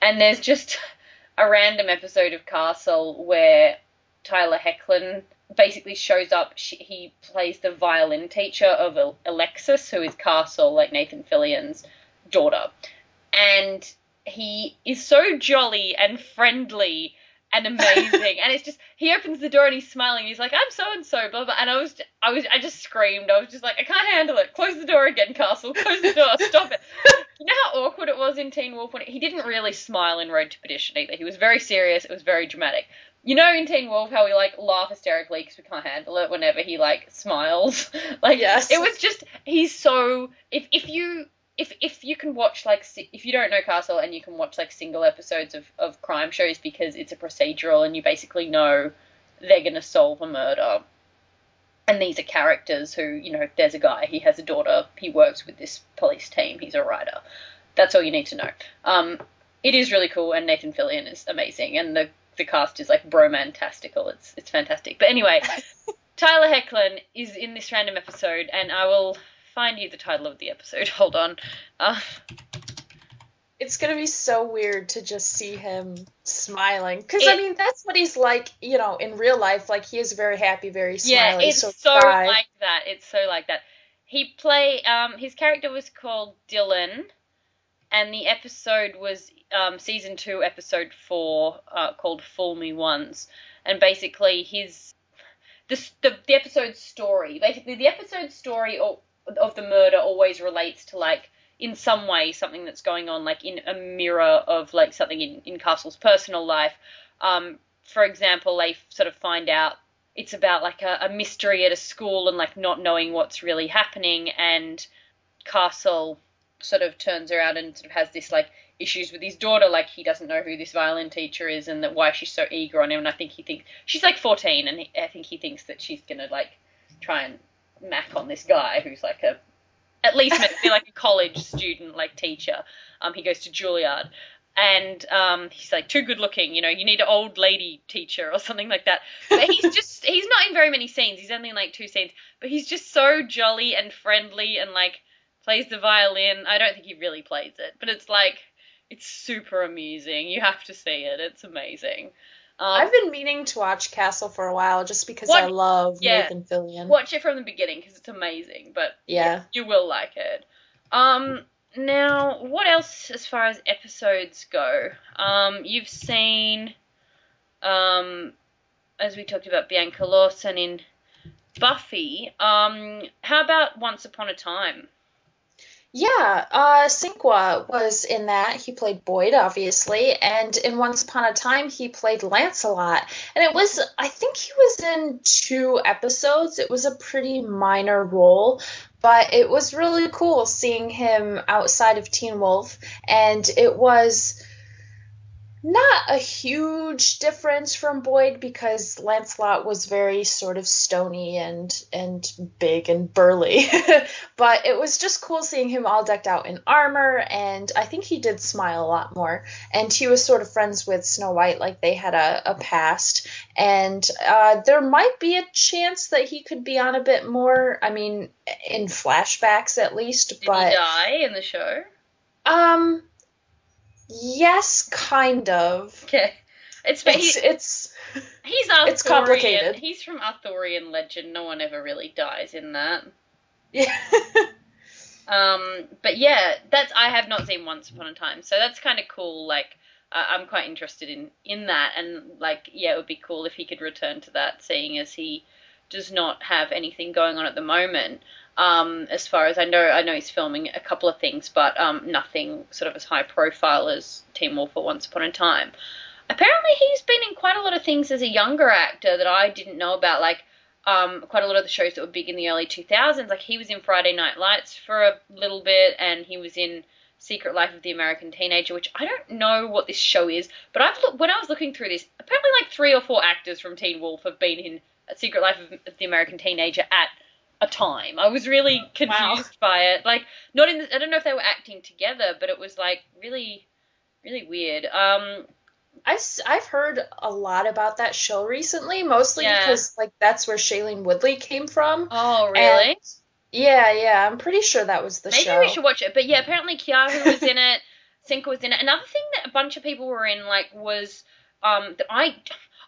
And there's just a random episode of Castle where Tyler Hoechlin basically shows up. She, he plays the violin teacher of Alexis, who is Castle, like Nathan Fillion's daughter, and he is so jolly and friendly and amazing. and it's just he opens the door and he's smiling. He's like, "I'm so and so," blah blah. And I was, I was, I just screamed. I was just like, "I can't handle it. Close the door again, Castle. Close the door. Stop it." you know how awkward it was in Teen Wolf when he didn't really smile in Road to Perdition either. He was very serious. It was very dramatic. You know in Teen Wolf how we like laugh hysterically because we can't handle it whenever he like smiles. like yes. it was just he's so if if you if if you can watch like if you don't know Castle and you can watch like single episodes of of crime shows because it's a procedural and you basically know they're gonna solve a murder. And these are characters who, you know, there's a guy, he has a daughter, he works with this police team, he's a writer. That's all you need to know. Um, it is really cool, and Nathan Fillion is amazing, and the the cast is like bromantastical. It's it's fantastic. But anyway, Tyler Hoechlin is in this random episode, and I will find you the title of the episode. Hold on. Uh, it's gonna be so weird to just see him smiling because I mean that's what he's like, you know, in real life. Like he is very happy, very smiley. Yeah, it's so, so like that. It's so like that. He play um his character was called Dylan, and the episode was um, season two, episode four, uh, called "Fool Me Once," and basically his the, the the episode story, basically the episode story of, of the murder always relates to like in some way something that's going on like in a mirror of like something in, in Castle's personal life. Um, for example, they sort of find out it's about like a, a mystery at a school and like not knowing what's really happening and Castle sort of turns around and sort of has this like issues with his daughter, like he doesn't know who this violin teacher is and that why she's so eager on him. And I think he thinks she's like 14, and I think he thinks that she's gonna like try and mac on this guy who's like a at least meant to be like a college student, like teacher. Um, he goes to Juilliard. And um, he's like too good looking, you know. You need an old lady teacher or something like that. But he's just—he's not in very many scenes. He's only in like two scenes, but he's just so jolly and friendly and like plays the violin. I don't think he really plays it, but it's like it's super amusing. You have to see it. It's amazing. Um, I've been meaning to watch Castle for a while just because I love yeah, Nathan Fillion. Watch it from the beginning because it's amazing. But yeah, you will like it. Um, now what else as far as episodes go? Um, you've seen, um, as we talked about Bianca Lawson in Buffy. Um, how about Once Upon a Time? Yeah, uh, Sinqua was in that. He played Boyd, obviously, and in Once Upon a Time, he played Lancelot. And it was, I think he was in two episodes. It was a pretty minor role, but it was really cool seeing him outside of Teen Wolf. And it was not a huge difference from Boyd because Lancelot was very sort of stony and and big and burly. but it was just cool seeing him all decked out in armor and I think he did smile a lot more. And he was sort of friends with Snow White, like they had a, a past. And uh, there might be a chance that he could be on a bit more. I mean, in flashbacks at least. Did but he die in the show? Um Yes, kind of. Okay. It's it's he, it's he's Arthurian. It's complicated. He's from Arthurian legend. No one ever really dies in that. Yeah. um, but yeah, that's I have not seen Once Upon a Time, so that's kind of cool. Like, uh, I'm quite interested in in that, and like, yeah, it would be cool if he could return to that, seeing as he does not have anything going on at the moment. Um, as far as I know, I know he's filming a couple of things, but um, nothing sort of as high profile as Teen Wolf or Once Upon a Time. Apparently, he's been in quite a lot of things as a younger actor that I didn't know about, like um, quite a lot of the shows that were big in the early 2000s. Like he was in Friday Night Lights for a little bit, and he was in Secret Life of the American Teenager, which I don't know what this show is, but I've looked, when I was looking through this, apparently like three or four actors from Teen Wolf have been in Secret Life of the American Teenager at a time. I was really confused wow. by it. Like, not in. The, I don't know if they were acting together, but it was like really, really weird. Um, I've I've heard a lot about that show recently, mostly yeah. because like that's where Shailene Woodley came from. Oh, really? And, yeah, yeah. I'm pretty sure that was the Maybe show. Maybe we should watch it. But yeah, apparently Keahu was in it. Sinqua was in it. Another thing that a bunch of people were in like was um that I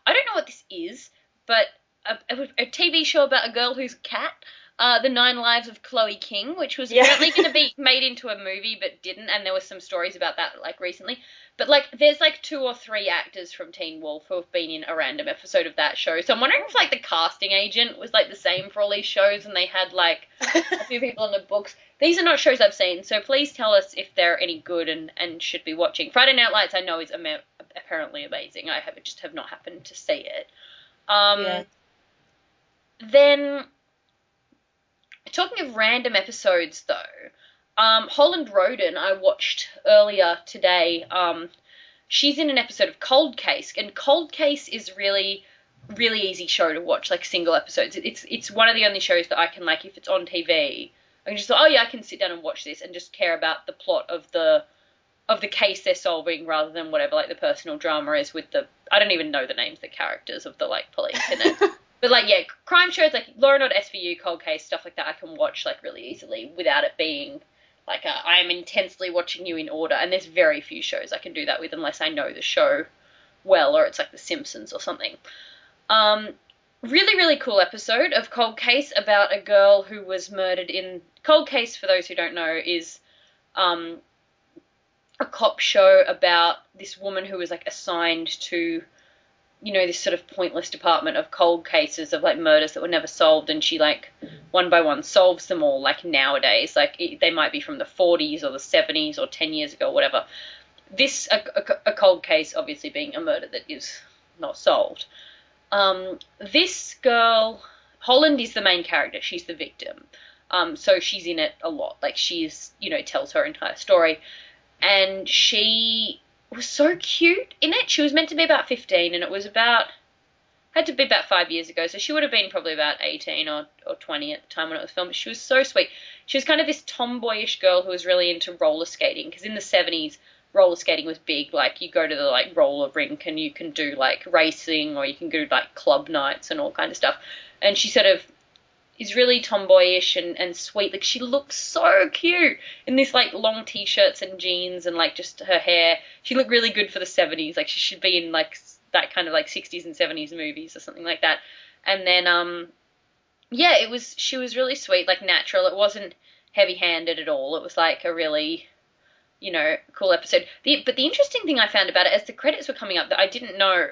I don't know what this is, but a, a, TV show about a girl who's a cat. Uh, the Nine Lives of Chloe King, which was yeah. apparently going to be made into a movie but didn't, and there were some stories about that like recently. But like, there's like two or three actors from Teen Wolf who have been in a random episode of that show. So I'm wondering if like the casting agent was like the same for all these shows, and they had like a few people in the books. These are not shows I've seen, so please tell us if they're any good and and should be watching. Friday Night Lights I know is ama- apparently amazing. I have just have not happened to see it. Um, yeah. Then, talking of random episodes, though, um, Holland Roden I watched earlier today. Um, she's in an episode of Cold Case, and Cold Case is really, really easy show to watch, like single episodes. It's it's one of the only shows that I can like if it's on TV. I can just oh yeah, I can sit down and watch this and just care about the plot of the of the case they're solving rather than whatever like the personal drama is with the I don't even know the names the characters of the like police in it. But like yeah, crime shows like Law and Order SVU, Cold Case, stuff like that, I can watch like really easily without it being like a, I am intensely watching you in order. And there's very few shows I can do that with unless I know the show well, or it's like The Simpsons or something. Um, really really cool episode of Cold Case about a girl who was murdered in Cold Case. For those who don't know, is um, a cop show about this woman who was like assigned to you know this sort of pointless department of cold cases of like murders that were never solved and she like one by one solves them all like nowadays. Like it, they might be from the 40s or the 70s or 10 years ago or whatever. This a, a, a cold case obviously being a murder that is not solved. Um, this girl holland is the main character. She's the victim. Um, so she's in it a lot. Like she's you know tells her entire story. And she was so cute in it. She was meant to be about 15, and it was about had to be about five years ago, so she would have been probably about 18 or, or 20 at the time when it was filmed. She was so sweet. She was kind of this tomboyish girl who was really into roller skating because in the 70s, roller skating was big. Like you go to the like roller rink and you can do like racing or you can do like club nights and all kind of stuff. And she sort of is really tomboyish and, and sweet. Like she looks so cute in this like long t-shirts and jeans and like just her hair. She looked really good for the 70s. Like she should be in like that kind of like 60s and 70s movies or something like that. And then um yeah, it was she was really sweet, like natural. It wasn't heavy-handed at all. It was like a really you know, cool episode. The, but the interesting thing I found about it as the credits were coming up that I didn't know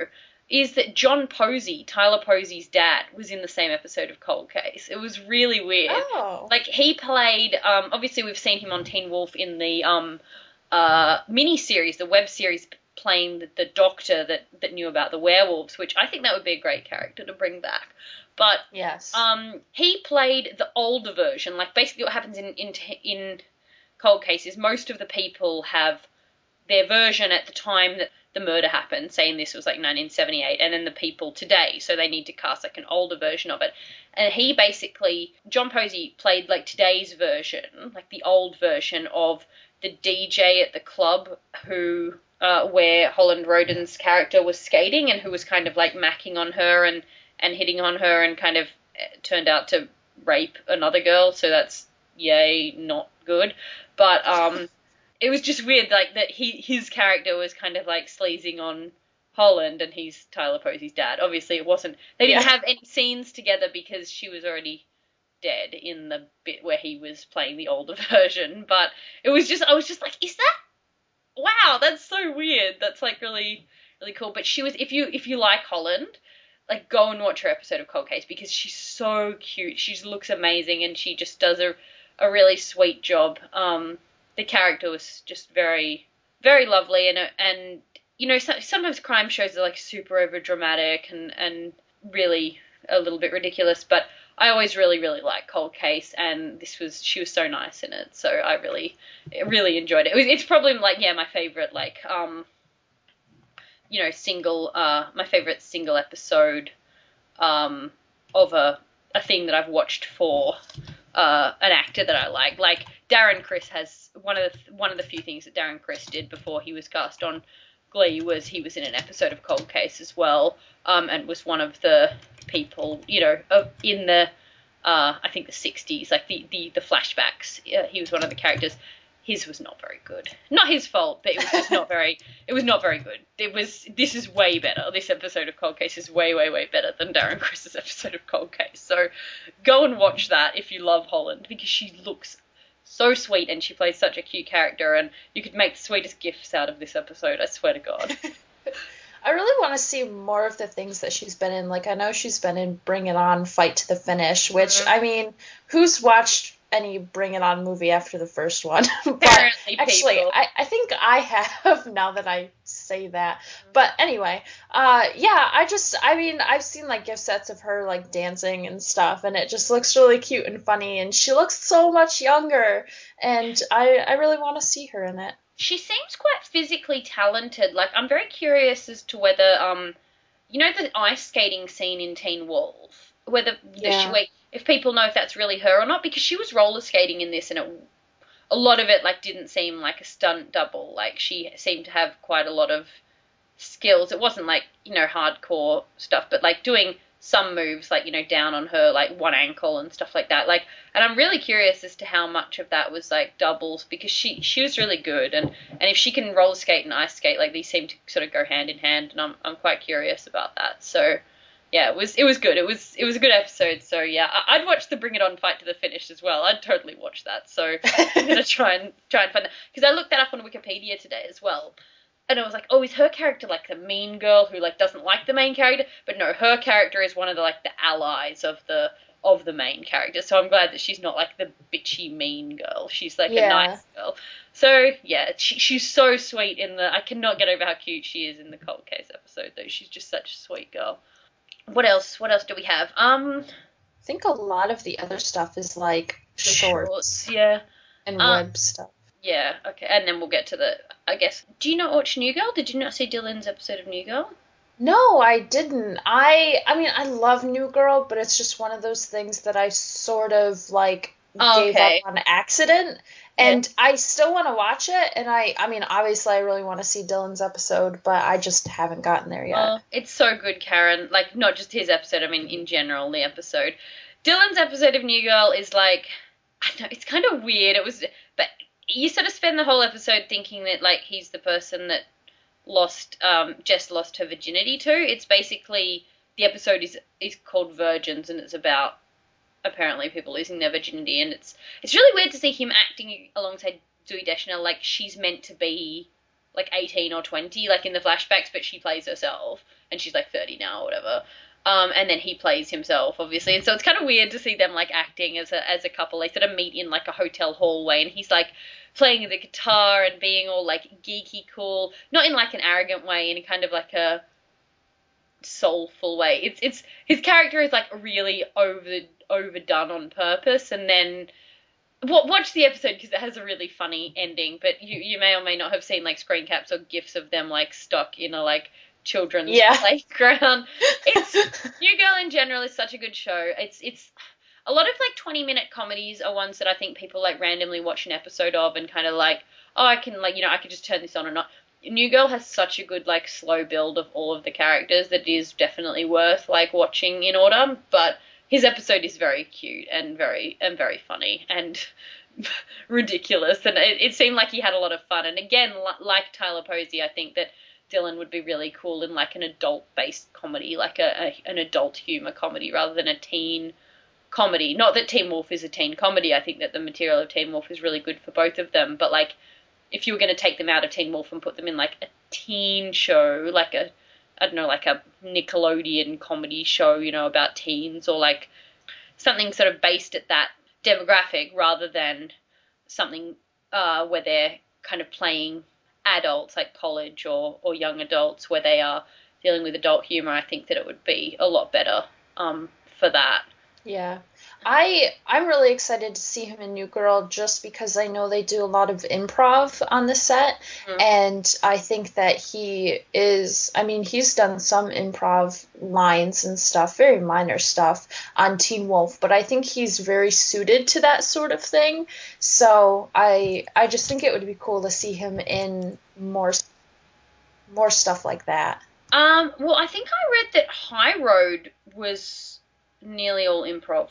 is that John Posey, Tyler Posey's dad, was in the same episode of Cold Case. It was really weird. Oh. Like he played. Um, obviously, we've seen him on Teen Wolf in the um, uh, mini series, the web series, playing the, the doctor that that knew about the werewolves, which I think that would be a great character to bring back. But Yes. um, he played the older version. Like basically, what happens in in in cold cases, most of the people have their version at the time that the murder happened, saying this was like 1978, and then the people today, so they need to cast like an older version of it. And he basically, John Posey played like today's version, like the old version of the DJ at the club who, uh, where Holland Roden's character was skating and who was kind of like macking on her and, and hitting on her and kind of eh, turned out to rape another girl, so that's yay, not good. But, um, it was just weird, like that he his character was kind of like sleazing on Holland, and he's Tyler Posey's dad. Obviously, it wasn't. They didn't Yeah. have any scenes together because she was already dead in the bit where he was playing the older version. But it was just, I was just like, is that? Wow, that's so weird. That's like really, really cool. But she was, if you if you like Holland, like go and watch her episode of Cold Case because she's so cute. She just looks amazing, and she just does a a really sweet job. Um, the character was just very, very lovely, and and you know sometimes crime shows are like super over dramatic and and really a little bit ridiculous, but I always really really like Cold Case, and this was she was so nice in it, so I really really enjoyed it. it was, it's probably like yeah my favorite like um you know single uh my favorite single episode um of a a thing that I've watched for uh, an actor that I like. Like Darren Criss has one of the one of the few things that Darren Criss did before he was cast on Glee was he was in an episode of Cold Case as well, um, and was one of the people you know in the uh, I think the 60s, like the the, the flashbacks. Uh, he was one of the characters. His was not very good. Not his fault, but it was just not very. It was not very good. It was. This is way better. This episode of Cold Case is way, way, way better than Darren Criss's episode of Cold Case. So, go and watch that if you love Holland because she looks so sweet and she plays such a cute character and you could make the sweetest gifts out of this episode. I swear to God. I really want to see more of the things that she's been in. Like I know she's been in Bring It On, Fight to the Finish, which Mhm. I mean, who's watched any Bring It On movie after the first one? but actually. I, I think I have now that I say that. But anyway, uh, yeah, I just I mean I've seen like gift sets of her like dancing and stuff, and it just looks really cute and funny, and she looks so much younger, and I I really want to see her in it. she seems quite physically talented. Like I'm very curious as to whether um you know the ice skating scene in Teen Wolf, whether the Yeah. she, if people know if that's really her or not because she was roller skating in this and it a lot of it like didn't seem like a stunt double. Like she seemed to have quite a lot of skills. It wasn't like, you know, hardcore stuff, but like doing some moves like, you know, down on her like one ankle and stuff like that. Like and I'm really curious as to how much of that was like doubles because she she was really good and and if she can roller skate and ice skate like these seem to sort of go hand in hand and I'm I'm quite curious about that. So yeah, it was it was good. It was it was a good episode. So yeah, I, I'd watch the Bring It On fight to the finish as well. I'd totally watch that. So I'm gonna try and try and find that because I looked that up on Wikipedia today as well. and I was like, oh, is her character like the mean girl who like doesn't like the main character? But no, her character is one of the like the allies of the of the main character. So I'm glad that she's not like the bitchy mean girl. She's like Yeah. a nice girl. So yeah, she, she's so sweet in the. I cannot get over how cute she is in the cold case episode though. She's just such a sweet girl. What else? What else do we have? Um, I think a lot of the other stuff is like the shorts Yeah, and Uh, web stuff. yeah. Okay, and then we'll get to the. I guess. Do you not watch New Girl? Did you not see Dylan's episode of New Girl? No, I didn't. I I mean, I love New Girl, but it's just one of those things that I sort of like Oh, gave up on accident. And I still want to watch it, and I I mean, obviously, I really want to see Dylan's episode, but I just haven't gotten there yet. Oh, it's so good, Karen. Like, not just his episode, I mean, in general, the episode. Dylan's episode of New Girl is like, I don't know, it's kind of weird. It was, but you sort of spend the whole episode thinking that, like, he's the person that lost, um, Jess lost her virginity to. It's basically, the episode is, is called Virgins, and it's about apparently people losing their virginity, and it's, it's really weird to see him acting alongside Zooey Deschanel like she's meant to be like 18 or 20, like in the flashbacks, but she plays herself, and she's like 30 now or whatever. Um, and then he plays himself, obviously, and so it's kind of weird to see them like acting as a as a couple. They sort of meet in like a hotel hallway, and he's like playing the guitar and being all like geeky cool, not in like an arrogant way, in kind of like a soulful way. It's it's his character is like really over overdone on purpose, and then watch the episode because it has a really funny ending. But you you may or may not have seen like screen caps or gifs of them like stuck in a like children's Yeah. playground. It's New Girl in general is such a good show. It's it's a lot of like 20 minute comedies are ones that I think people like randomly watch an episode of and kind of like, oh, I can like, you know, I could just turn this on or not. New Girl has such a good like slow build of all of the characters that it is definitely worth like watching in order, but his episode is very cute and very and very funny and ridiculous. And it, it seemed like he had a lot of fun. And again li- like Tyler Posey I think that Dylan would be really cool in like an adult based comedy like a, a an adult humor comedy rather than a teen comedy. Not that Teen Wolf is a teen comedy. I think that the material of Teen Wolf is really good for both of them. But like if you were going to take them out of Teen Wolf and put them in like a teen show like a I don't know, like a Nickelodeon comedy show, you know, about teens or like something sort of based at that demographic rather than something uh, where they're kind of playing adults like college or, or young adults where they are dealing with adult humor. I think that it would be a lot better um, for that. Yeah. I I'm really excited to see him in New Girl just because I know they do a lot of improv on the set Mhm. and I think that he is I mean he's done some improv lines and stuff, very minor stuff on Teen Wolf, but I think he's very suited to that sort of thing. So I I just think it would be cool to see him in more more stuff like that. Um, well, I think I read that High Road was nearly all improv.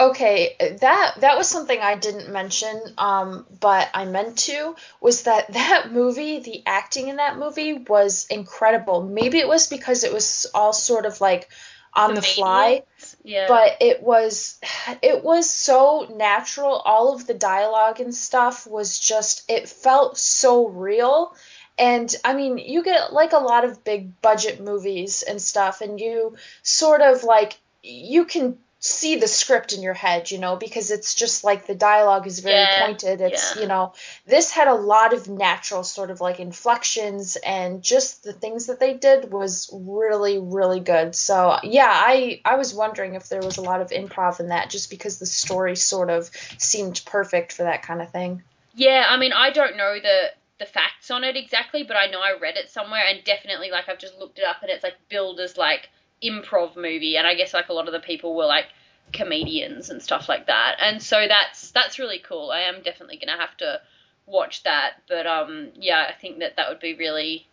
Okay, that that was something I didn't mention, um, but I meant to was that that movie, the acting in that movie was incredible. Maybe it was because it was all sort of like on the fly, Yeah. but it was it was so natural. All of the dialogue and stuff was just it felt so real. And I mean, you get like a lot of big budget movies and stuff, and you sort of like you can see the script in your head, you know, because it's just like the dialogue is very Yeah, pointed. It's, yeah. you know, this had a lot of natural sort of like inflections and just the things that they did was really really good. So, yeah, I I was wondering if there was a lot of improv in that just because the story sort of seemed perfect for that kind of thing. Yeah, I mean, I don't know the the facts on it exactly, but I know I read it somewhere, and definitely, like, I've just looked it up, and it's like billed as like improv movie, and I guess like a lot of the people were like comedians and stuff like that, and so that's that's really cool. I am definitely gonna have to watch that, but um, yeah, I think that that would be really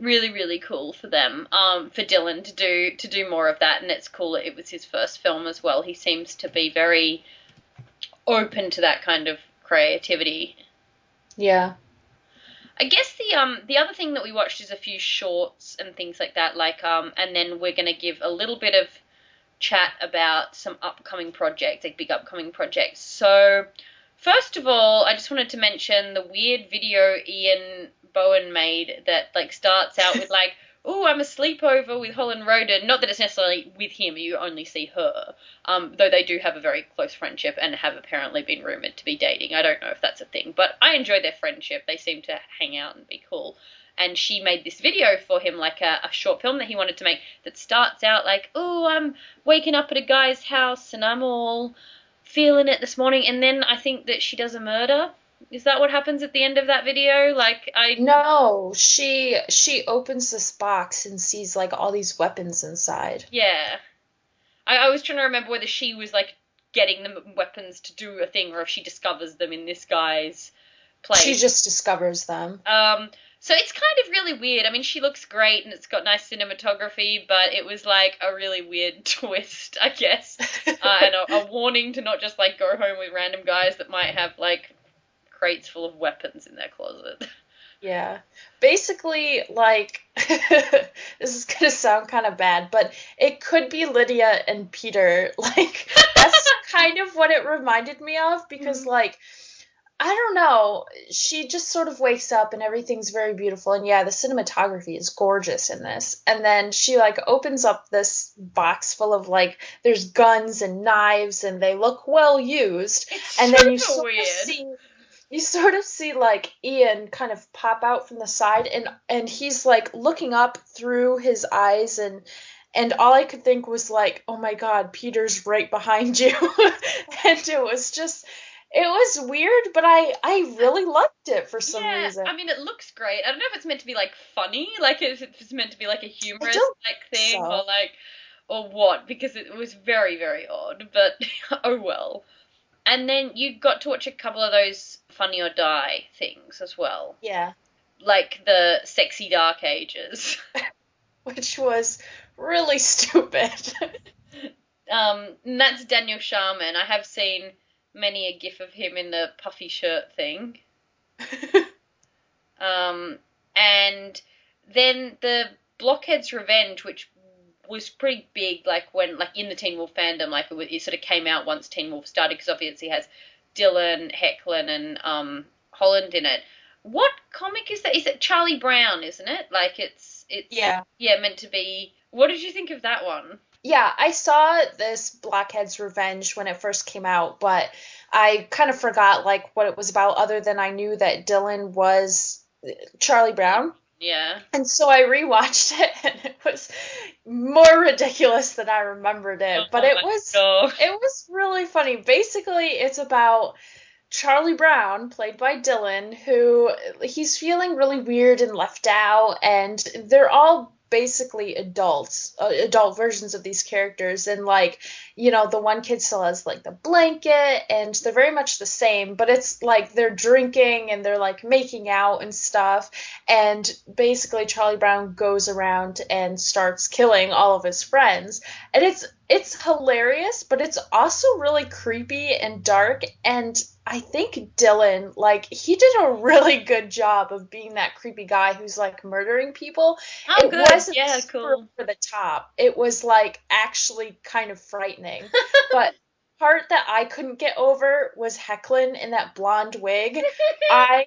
really really cool for them um for Dylan to do to do more of that. And it's cool it was his first film as well. He seems to be very open to that kind of creativity. Yeah. I guess the um the other thing that we watched is a few shorts and things like that. Like um, and then we're gonna give a little bit of chat about some upcoming projects, like big upcoming projects. So First of all, I just wanted to mention the weird video Ian Bohen made that like starts out with like, "Oh, I'm a sleepover with Holland Roden." Not that it's necessarily with him; you only see her. Um, though they do have a very close friendship and have apparently been rumored to be dating. I don't know if that's a thing, but I enjoy their friendship. They seem to hang out and be cool. And she made this video for him, like a, a short film that he wanted to make, that starts out like, "Oh, I'm waking up at a guy's house and I'm all." feeling it this morning and then I think that she does a murder. Is that what happens at the end of that video? Like I No, she she opens this box and sees like all these weapons inside. Yeah. I, I was trying to remember whether she was like getting the weapons to do a thing or if she discovers them in this guy's place. She just discovers them. Um so it's kind of really weird. I mean, she looks great and it's got nice cinematography, but it was like a really weird twist, I guess, uh, and a, a, warning to not just like go home with random guys that might have like crates full of weapons in their closet. Yeah. Basically, like, this is going to sound kind of bad, but it could be Lydia and Peter. Like, that's kind of what it reminded me of because, mm-hmm. like, I don't know. She just sort of wakes up and everything's very beautiful. And yeah, the cinematography is gorgeous in this. And then she like opens up this box full of like there's guns and knives and they look well used. It's and then you sort weird. of see you sort of see like Ian kind of pop out from the side and and he's like looking up through his eyes and and all I could think was like, "Oh my god, Peter's right behind you." and it was just it was weird, but I I really liked it for some yeah, reason. I mean, it looks great. I don't know if it's meant to be like funny, like if it's meant to be like a humorous like thing, so. or like or what, because it was very very odd. But oh well. And then you got to watch a couple of those Funny or Die things as well. Yeah. Like the Sexy Dark Ages. Which was really stupid. um, and that's Daniel Sharman. I have seen many a gif of him in the puffy shirt thing. um, and then the Blockhead's Revenge, which was pretty big, like when like in the Teen Wolf fandom, like it, it sort of came out once Teen Wolf started, because obviously it has Dylan, Hoechlin, and um, Holland in it. What comic is that? Is it Charlie Brown? Isn't it? Like it's it's yeah yeah meant to be. What did you think of that one? yeah, I saw this Blockhead's Revenge when it first came out, but I kind of forgot like what it was about other than I knew that Dylan was Charlie Brown. Yeah. And so I rewatched it and it was more ridiculous than I remembered it, oh, but it was it was really funny. Basically, it's about Charlie Brown, played by Dylan, who he's feeling really weird and left out, and they're all basically adults, uh, adult versions of these characters. And like, you know, the one kid still has like the blanket, and they're very much the same, but it's like they're drinking and they're like making out and stuff. And basically, Charlie Brown goes around and starts killing all of his friends, and it's it's hilarious, but it's also really creepy and dark and I think Dylan, like, he did a really good job of being that creepy guy who's like murdering people. Oh, it good. wasn't yeah, cool. for the top. It was like actually kind of frightening. But part that I couldn't get over was Hoechlin in that blonde wig. I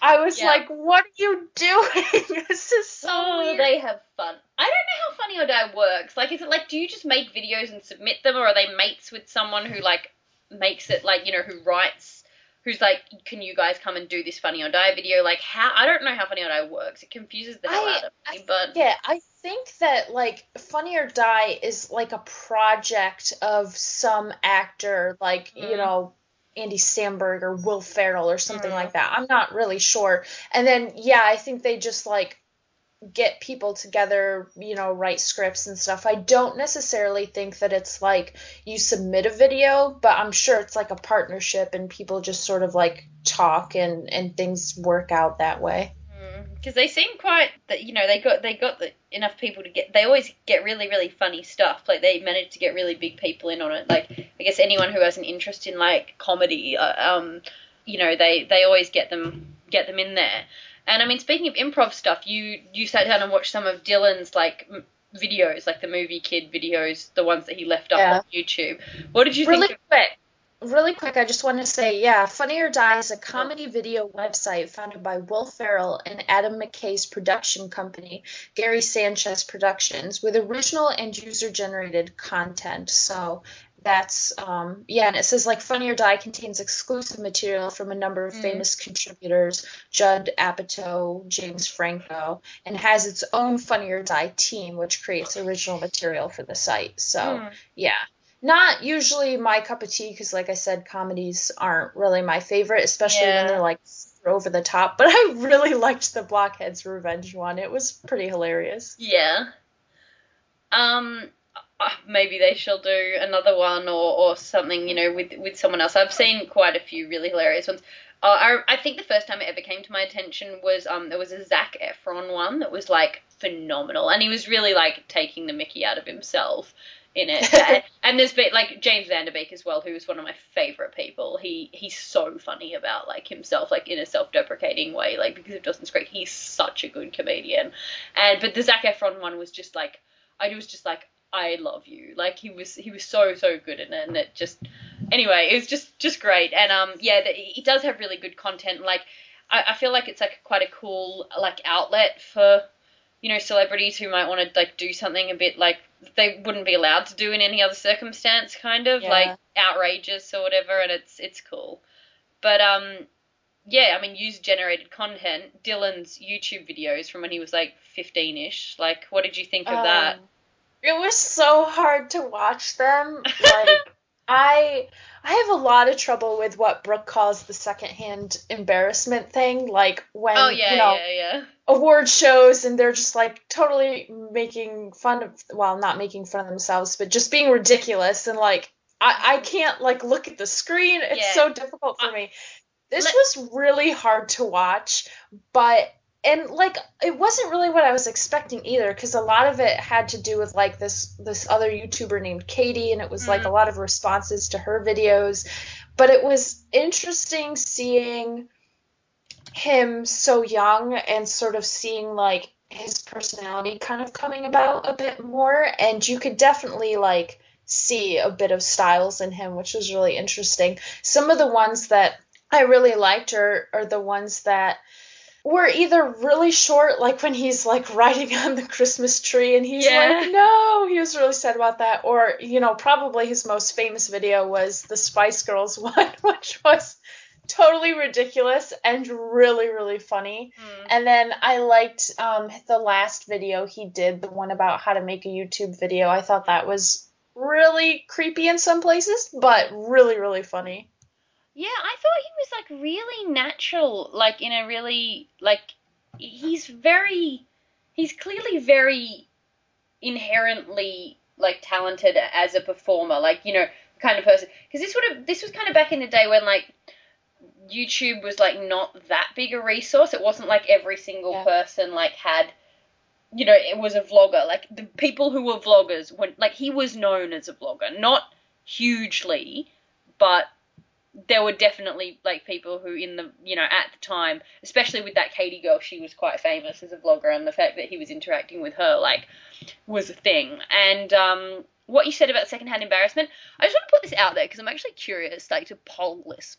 I was yeah. like, what are you doing? this is so oh, weird. they have fun. I don't know how Funny or Die works. Like, is it like, do you just make videos and submit them, or are they mates with someone who like makes it like you know who writes who's like, "Can you guys come and do this Funny or Die video?" Like, how I don't know how Funny or Die works. It confuses the hell I, out of me. I, but yeah, I think that like Funny or Die is like a project of some actor, like mm. you know. Andy Samberg or Will Ferrell or something mm. like that. I'm not really sure. And then yeah, I think they just like get people together, you know, write scripts and stuff. I don't necessarily think that it's like you submit a video, but I'm sure it's like a partnership and people just sort of like talk and and things work out that way. Because mm, they seem quite that you know they got they got the, enough people to get they always get really really funny stuff like they managed to get really big people in on it like I guess anyone who has an interest in like comedy uh, um you know they they always get them get them in there and I mean, speaking of improv stuff, you you sat down and watched some of Dylan's like m- videos, like the movie kid videos, the ones that he left up yeah. on YouTube. What did you really think? Really quick. really quick, I just want to say, yeah, Funny or Die is a comedy video website founded by Will Ferrell and Adam McKay's production company, Gary Sanchez Productions, with original and user generated content. So that's um, yeah and it says like funny or die contains exclusive material from a number of mm. famous contributors judd apatow james franco and has its own funny or die team which creates original material for the site so mm. yeah not usually my cup of tea because like i said comedies aren't really my favorite especially yeah. when they're like over the top but i really liked the blockheads revenge one it was pretty hilarious yeah um uh, maybe they shall do another one or, or something, you know, with with someone else. I've seen quite a few really hilarious ones. Uh, I, I think the first time it ever came to my attention was um there was a Zac Efron one that was like phenomenal, and he was really like taking the Mickey out of himself in it. and there's been like James Van Der Beek as well, who is one of my favorite people. He he's so funny about like himself, like in a self-deprecating way, like because of Dawson's Creek. He's such a good comedian. And but the Zac Efron one was just like I was just like I love you. Like he was he was so so good in it, and it just anyway it was just just great. And um yeah, it does have really good content. Like I, I feel like it's like quite a cool like outlet for you know celebrities who might want to like do something a bit like they wouldn't be allowed to do in any other circumstance, kind of yeah. like outrageous or whatever. And it's it's cool. But um yeah, I mean, user generated content. Dylan's YouTube videos from when he was like 15 ish. Like, what did you think of um, that? It was so hard to watch them. Like I I have a lot of trouble with what Brooke calls the secondhand embarrassment thing. Like when oh, yeah, you know yeah, yeah. award shows and they're just like totally making fun of well, not making fun of themselves, but just being ridiculous and like I, I can't like look at the screen. It's so difficult for uh, me. This Let- was really hard to watch, but and like it wasn't really what I was expecting either because a lot of it had to do with like this this other YouTuber named Katie and it was mm. like a lot of responses to her videos. But it was interesting seeing him so young and sort of seeing like his personality kind of coming about a bit more. And you could definitely like see a bit of Stiles in him which was really interesting. Some of the ones that I really liked are are the ones that were either really short, like when he's like riding on the Christmas tree and he's yeah. like, no, he was really sad about that. Or, you know, probably his most famous video was the Spice Girls one, which was totally ridiculous and really, really funny. Mm. And then I liked um, the last video he did, the one about how to make a YouTube video. I thought that was really creepy in some places, but really, really funny. Yeah, I thought he was like really natural, like in a really like he's very he's clearly very inherently like talented as a performer, like you know, kind of person. Because this would have this was kind of back in the day when like YouTube was like not that big a resource. It wasn't like every single yeah. person like had you know, it was a vlogger. Like the people who were vloggers when like he was known as a vlogger, not hugely, but there were definitely like people who in the you know at the time especially with that katie girl she was quite famous as a vlogger and the fact that he was interacting with her like was a thing. And um what you said about secondhand embarrassment i just want to put this out there because i'm actually curious like to poll this.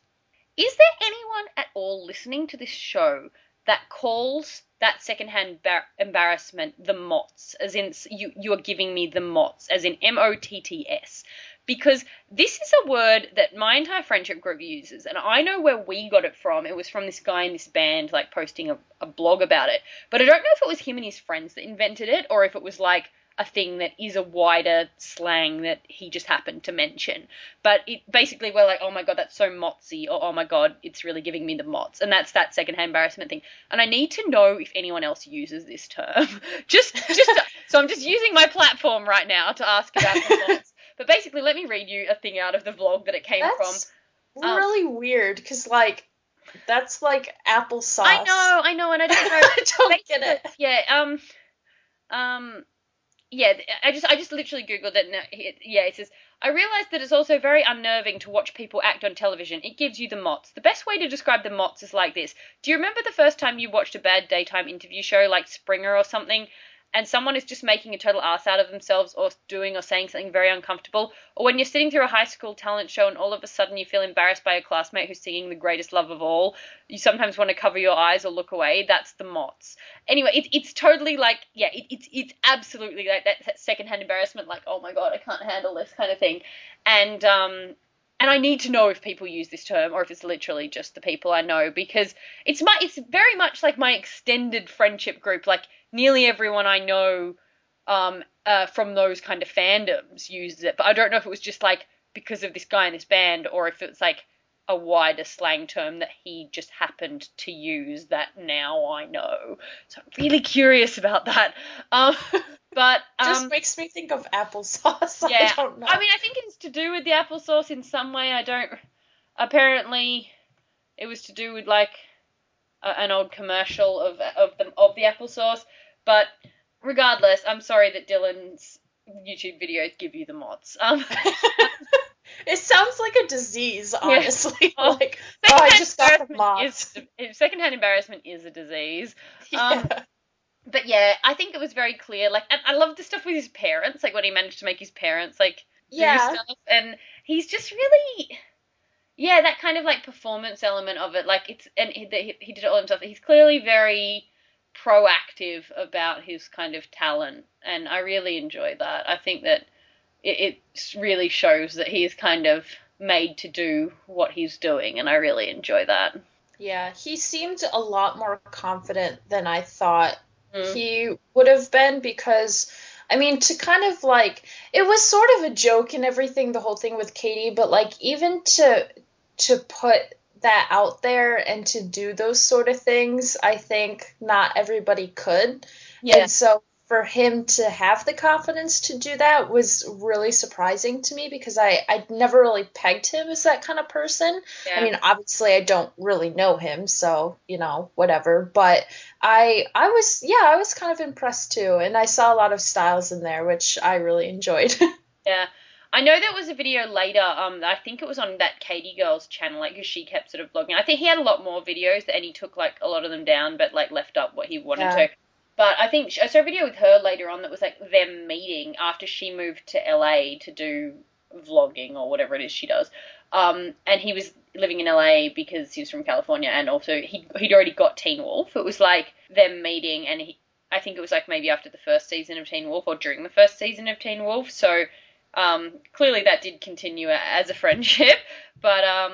Is there anyone at all listening to this show that calls that secondhand bar- embarrassment the mots as in you you are giving me the mots as in m-o-t-t-s because this is a word that my entire friendship group uses and i know where we got it from. It was from this guy in this band like posting a, a, blog about it. But i don't know if it was him and his friends that invented it or if it was like a thing that is a wider slang that he just happened to mention. But it basically we're like oh my god that's so motsy or oh my god it's really giving me the mots. And that's that secondhand embarrassment thing. And i need to know if anyone else uses this term. Just just so i'm just using my platform right now to ask about the mots but basically, let me read you a thing out of the vlog that it came that's from. Um, really weird because like that's like applesauce. I know, I know, and I don't know. I don't get it. Yeah, um, um, yeah. I just, I just literally googled it. yeah, it says. I realised that it's also very unnerving to watch people act on television. It gives you the mots. The best way to describe the mots is like this. Do you remember the first time you watched a bad daytime interview show like Springer or something? And someone is just making a total ass out of themselves or doing or saying something very uncomfortable, or when you're sitting through a high school talent show and all of a sudden you feel embarrassed by a classmate who's singing the greatest love of all, you sometimes want to cover your eyes or look away. That's the mots. Anyway, it, it's totally like, yeah, it, it's it's absolutely like that, that secondhand embarrassment, like, oh my god, I can't handle this kind of thing, and um, and I need to know if people use this term or if it's literally just the people I know because it's my it's very much like my extended friendship group. Like nearly everyone I know um, uh, from those kind of fandoms uses it, but I don't know if it was just like because of this guy in this band or if it's like a wider slang term that he just happened to use that now I know. So I'm really curious about that. Um, but um, just makes me think of applesauce. Yeah, I don't know. I mean, I think it's to do with the applesauce in some way. I don't. Apparently, it was to do with like a, an old commercial of of the of the applesauce. But regardless, I'm sorry that Dylan's YouTube videos give you the mods. Um, it sounds like a disease, honestly. Well, like, oh, I just got the embarrassment mods. is secondhand embarrassment is a disease. Yeah. Um, but yeah, I think it was very clear. Like, and I love the stuff with his parents, like when he managed to make his parents like Yeah. do stuff, and he's just really, yeah, that kind of like performance element of it. Like it's, and he, he, he did it all himself. He's clearly very proactive about his kind of talent, and I really enjoy that. I think that it, it really shows that he is kind of made to do what he's doing, and I really enjoy that. Yeah, he seemed a lot more confident than I thought Mm. he would have been because I mean to kind of like it was sort of a joke and everything the whole thing with Katie but like even to to put that out there and to do those sort of things I think not everybody could Yeah. and so for him to have the confidence to do that was really surprising to me because I I never really pegged him as that kind of person yeah. I mean, obviously, I don't really know him, so you know, whatever. But I, I was, yeah, I was kind of impressed too, and I saw a lot of Stiles in there, which I really enjoyed. Yeah. I know there was a video later. Um, I think it was on that Katie Girl's channel, like, because she kept sort of vlogging. I think he had a lot more videos, and he took like a lot of them down, but like left up what he wanted Yeah. to. But I think I saw a video with her later on that was like them meeting after she moved to LA to do vlogging or whatever it is she does. Um, and he was living in LA because he was from California, and also he he'd already got Teen Wolf. It was like them meeting, and he I think it was like maybe after the first season of Teen Wolf or during the first season of Teen Wolf. So um, clearly that did continue as a friendship, but um,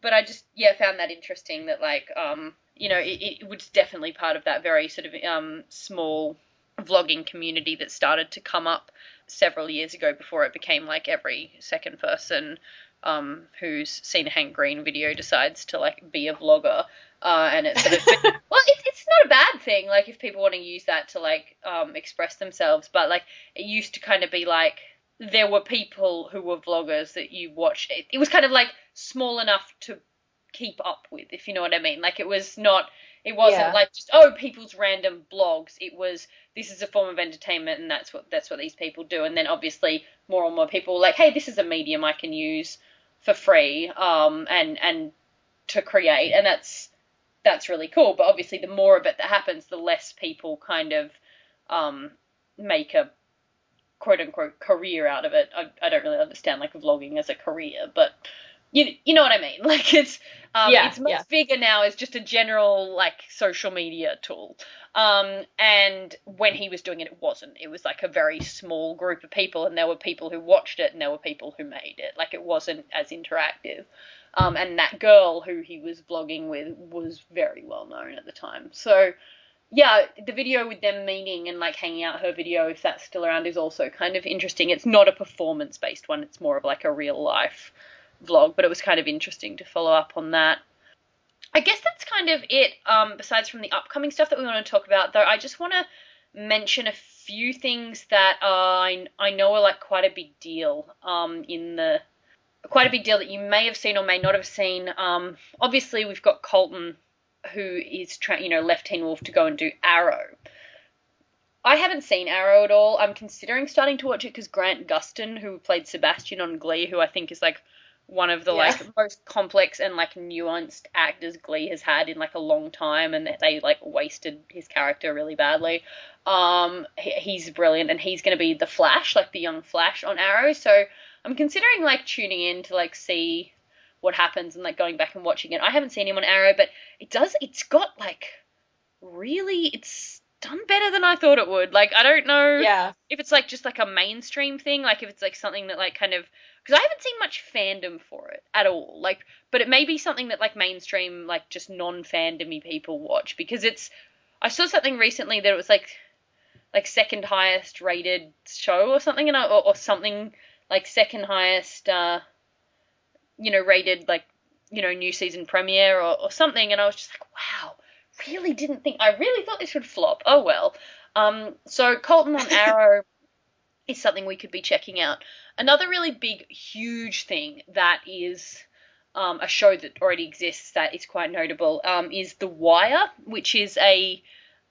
but I just yeah found that interesting that like um, you know it, it was definitely part of that very sort of um, small vlogging community that started to come up several years ago before it became like every second person um, who's seen a Hank Green video decides to like be a vlogger. Uh, and it's sort of well, it's it's not a bad thing. Like if people want to use that to like um, express themselves, but like it used to kind of be like there were people who were vloggers that you watch. It, it was kind of like small enough to keep up with, if you know what I mean. Like it was not. It wasn't Yeah. like just oh people's random blogs. It was this is a form of entertainment and that's what that's what these people do. And then obviously more and more people were like hey this is a medium I can use for free um and and to create and that's that's really cool. But obviously the more of it that happens, the less people kind of um make a quote unquote career out of it. I, I don't really understand like vlogging as a career, but you you know what I mean. Like it's um, Yeah, it's much yeah. bigger now as just a general like social media tool. Um, and when he was doing it, it wasn't. It was like a very small group of people, and there were people who watched it, and there were people who made it. Like it wasn't as interactive. Um, and that girl who he was vlogging with was very well known at the time. So yeah, the video with them meeting and like hanging out her video, if that's still around, is also kind of interesting. It's not a performance based one, it's more of like a real life vlog, but it was kind of interesting to follow up on that. I guess that's kind of it, um, besides from the upcoming stuff that we want to talk about, though. I just want to mention a few things that uh, I, I know are like quite a big deal um, in the. Quite a big deal that you may have seen or may not have seen. Um, obviously, we've got Colton who is tra- you know left Teen Wolf to go and do Arrow. I haven't seen Arrow at all. I'm considering starting to watch it because Grant Gustin, who played Sebastian on Glee, who I think is like one of the Yeah. like most complex and like nuanced actors Glee has had in like a long time, and they like wasted his character really badly. Um, he, he's brilliant, and he's going to be the Flash, like the young Flash on Arrow. So I'm considering like tuning in to like see what happens and like going back and watching it. I haven't seen him on Arrow, but it does. It's got like really, it's done better than I thought it would. Like I don't know Yeah. if it's like just like a mainstream thing, like if it's like something that like kind of because I haven't seen much fandom for it at all. Like, but it may be something that like mainstream, like just non-fandomy people watch because it's. I saw something recently that it was like, like second highest rated show or something, and I, or, or something like second highest, uh, you know, rated like you know new season premiere or, or something, and I was just like, wow, really didn't think I really thought this would flop. Oh well. Um, so Colton on Arrow is something we could be checking out. Another really big, huge thing that is um, a show that already exists that is quite notable um, is The Wire, which is a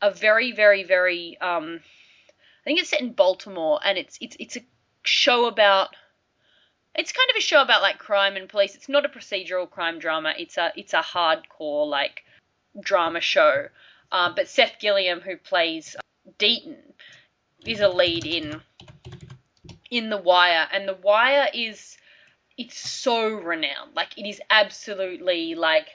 a very, very, very um, I think it's set in Baltimore, and it's it's it's a show about it's kind of a show about like crime and police. It's not a procedural crime drama. It's a it's a hardcore like drama show. Um, but Seth Gilliam, who plays Deaton, is a lead in in The Wire, and The Wire is it's so renowned. Like it is absolutely like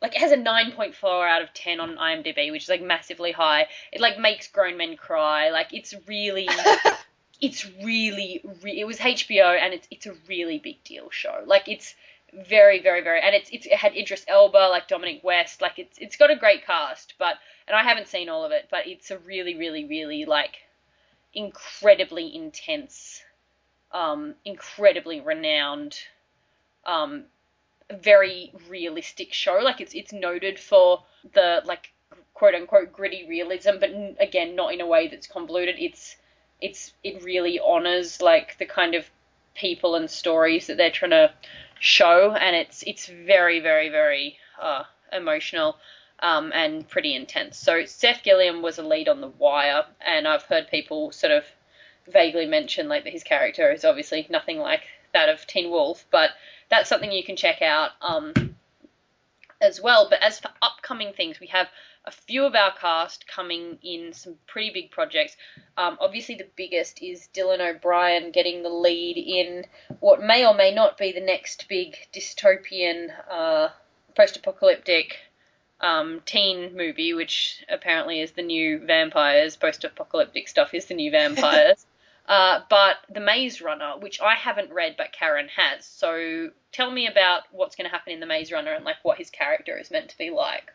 like it has a 9.4 out of 10 on IMDb, which is like massively high. It like makes grown men cry. Like it's really it's really re- it was HBO and it's it's a really big deal show. Like it's very very very and it's, it's it had Idris Elba like Dominic West like it's it's got a great cast but and I haven't seen all of it but it's a really really really like incredibly intense um incredibly renowned um very realistic show like it's it's noted for the like quote unquote gritty realism but again not in a way that's convoluted it's it's it really honors like the kind of people and stories that they're trying to show and it's it's very very very uh, emotional um, and pretty intense. So Seth Gilliam was a lead on The Wire and I've heard people sort of vaguely mention like that his character is obviously nothing like that of Teen Wolf but that's something you can check out um, as well but as for upcoming things we have a few of our cast coming in some pretty big projects. Um, obviously, the biggest is Dylan O'Brien getting the lead in what may or may not be the next big dystopian, uh, post-apocalyptic um, teen movie, which apparently is the new vampires. Post-apocalyptic stuff is the new vampires. Uh, but The Maze Runner, which I haven't read, but Karen has. So tell me about what's going to happen in The Maze Runner and like what his character is meant to be like.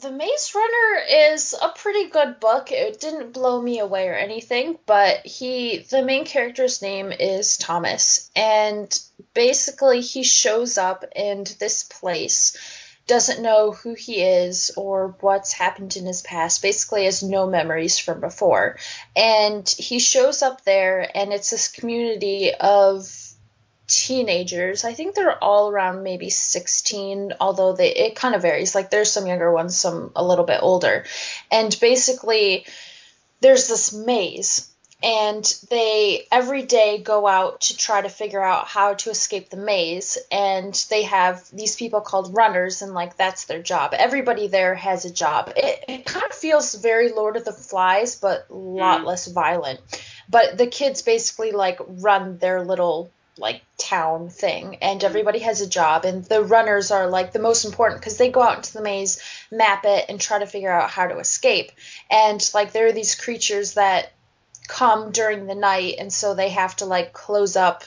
The Maze Runner is a pretty good book. It didn't blow me away or anything, but he the main character's name is Thomas and basically he shows up in this place doesn't know who he is or what's happened in his past, basically has no memories from before. And he shows up there and it's this community of teenagers. I think they're all around maybe 16, although they it kind of varies. Like there's some younger ones, some a little bit older. And basically there's this maze and they every day go out to try to figure out how to escape the maze and they have these people called runners and like that's their job. Everybody there has a job. It, it kind of feels very lord of the flies but a lot Mm. less violent. But the kids basically like run their little like town thing and everybody has a job and the runners are like the most important because they go out into the maze map it and try to figure out how to escape. And like there are these creatures that come during the night and so they have to like close up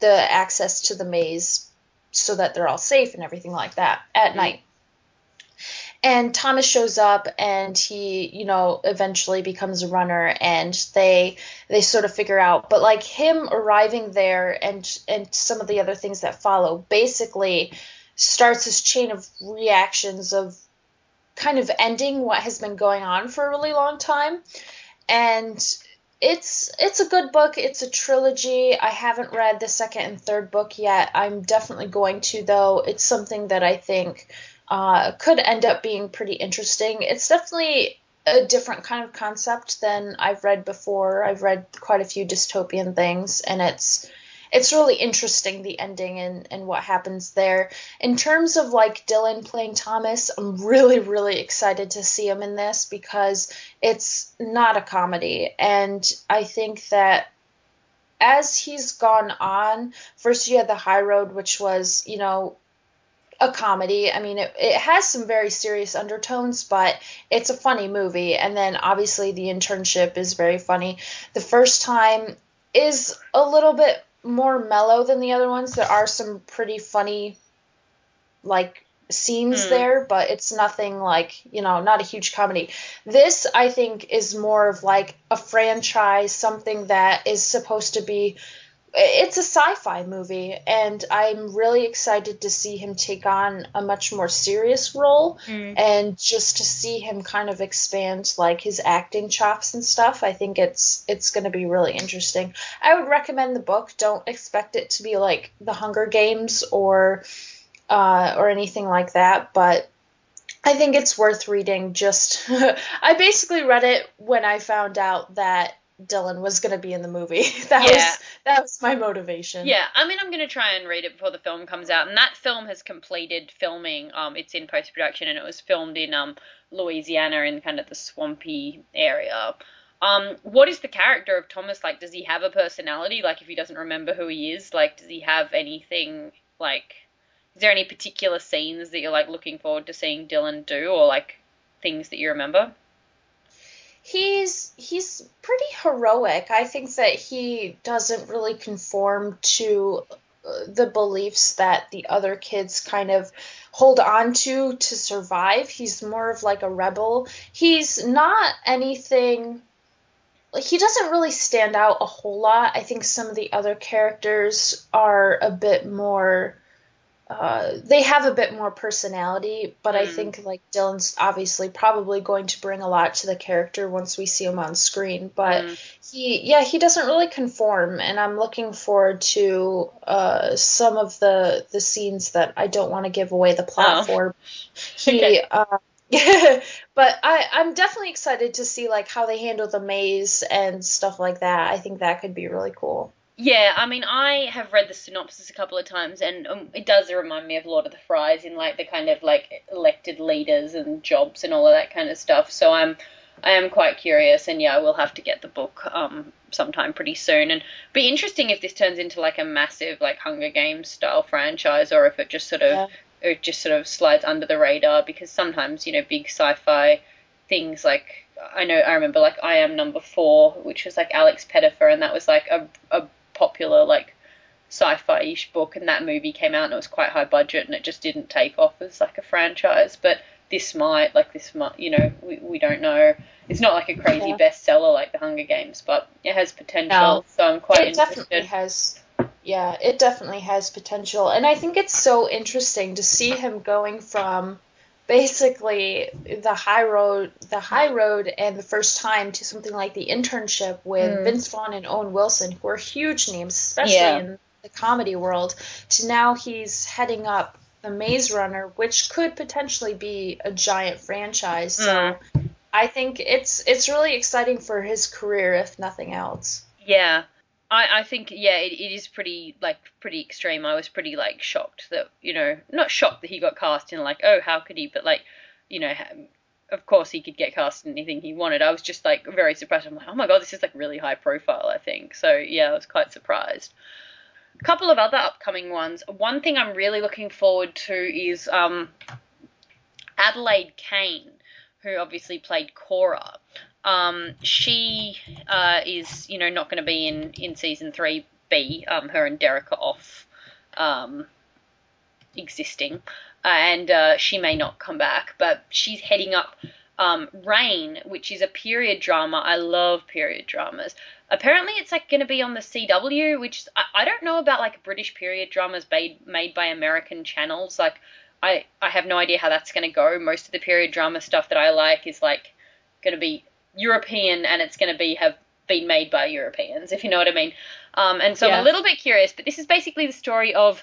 the access to the maze so that they're all safe and everything like that at Mhm. night and Thomas shows up and he, you know, eventually becomes a runner and they they sort of figure out but like him arriving there and and some of the other things that follow basically starts this chain of reactions of kind of ending what has been going on for a really long time and it's it's a good book. It's a trilogy. I haven't read the second and third book yet. I'm definitely going to though. It's something that i think uh, could end up being pretty interesting. It's definitely a different kind of concept than i've read before. I've read quite a few dystopian things and it's it's really interesting the ending and and what happens there. In terms of like Dylan playing Thomas, I'm really really excited to see him in this because it's not a comedy, and I think that as he's gone on, first you had the high road, which was, you know, a comedy. I mean, it, it has some very serious undertones, but it's a funny movie. And then obviously the internship is very funny. The first time is a little bit more mellow than the other ones. There are some pretty funny, like, scenes mm. there, but it's nothing like, you know, not a huge comedy. This, I think, is more of like a franchise, something that is supposed to be it's a sci-fi movie and i'm really excited to see him take on a much more serious role mm. and just to see him kind of expand like his acting chops and stuff i think it's it's going to be really interesting i would recommend the book don't expect it to be like the hunger games or uh, or anything like that but I think it's worth reading. Just, I basically read it when I found out that Dylan was going to be in the movie. that yeah. was that was my motivation. Yeah, I mean, I'm going to try and read it before the film comes out, and that film has completed filming. Um, it's in post production, and it was filmed in um Louisiana in kind of the swampy area. Um, what is the character of Thomas like? Does he have a personality? Like, if he doesn't remember who he is, like, does he have anything like? Is there any particular scenes that you're like looking forward to seeing Dylan do, or like things that you remember? he's he's pretty heroic. I think that he doesn't really conform to uh, the beliefs that the other kids kind of hold on to to survive. He's more of like a rebel. He's not anything he doesn't really stand out a whole lot. I think some of the other characters are a bit more uh, they have a bit more personality, but mm. I think like Dylan's obviously probably going to bring a lot to the character once we see him on screen. But mm. he, yeah, he doesn't really conform, and I'm looking forward to uh, some of the the scenes that I don't want to give away the plot oh. for. He, okay. uh, but I, I'm definitely excited to see like how they handle the maze and stuff like that. I think that could be really cool. Yeah, I mean, I have read the synopsis a couple of times, and um, it does remind me of Lord of the Flies in like the kind of like elected leaders and jobs and all of that kind of stuff. So I'm, I am quite curious, and yeah, we'll have to get the book um sometime pretty soon, and be interesting if this turns into like a massive like Hunger Games style franchise, or if it just sort of yeah. it just sort of slides under the radar because sometimes you know big sci-fi things like I know I remember like I Am Number Four, which was like Alex Pettyfer, and that was like a a popular like sci-fi-ish book, and that movie came out and it was quite high budget, and it just didn't take off as like a franchise. But this might, like this might, you know, we, we don't know. It's not like a crazy yeah. bestseller like The Hunger Games, but it has potential. No, so I'm quite interested. it interested. definitely has. Yeah, it definitely has potential, and I think it's so interesting to see him going from basically the high road the high road and the first time to something like the internship with mm. Vince Vaughn and Owen Wilson who are huge names especially yeah. in the comedy world to now he's heading up the Maze Runner which could potentially be a giant franchise so mm. I think it's it's really exciting for his career if nothing else yeah I, I think yeah it, it is pretty like pretty extreme. I was pretty like shocked that you know not shocked that he got cast in like oh how could he but like you know of course he could get cast in anything he wanted. I was just like very surprised. I'm like oh my god this is like really high profile I think so yeah I was quite surprised. A couple of other upcoming ones. One thing I'm really looking forward to is um, Adelaide Kane, who obviously played Cora. Um, she uh, is, you know, not going to be in, in season three B. Um, her and Derek are off um, existing, uh, and uh, she may not come back. But she's heading up um, Reign, which is a period drama. I love period dramas. Apparently, it's like going to be on the CW, which I, I don't know about like British period dramas made made by American channels. Like, I I have no idea how that's going to go. Most of the period drama stuff that I like is like going to be European and it's going to be have been made by Europeans, if you know what I mean. Um, and so yeah. I'm a little bit curious, but this is basically the story of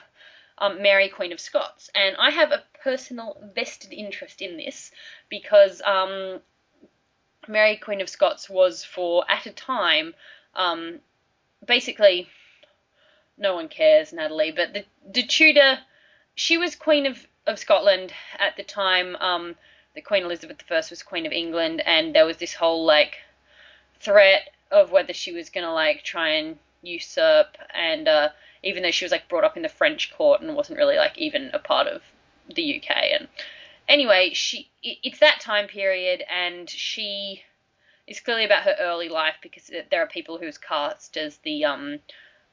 um, Mary, Queen of Scots, and I have a personal vested interest in this because um, Mary, Queen of Scots was for at a time um, basically no one cares, Natalie. But the the Tudor, she was Queen of of Scotland at the time. That Queen Elizabeth I was Queen of England, and there was this whole like threat of whether she was gonna like try and usurp, and uh, even though she was like brought up in the French court and wasn't really like even a part of the UK, and anyway, she it's that time period, and she is clearly about her early life because there are people who's cast as the um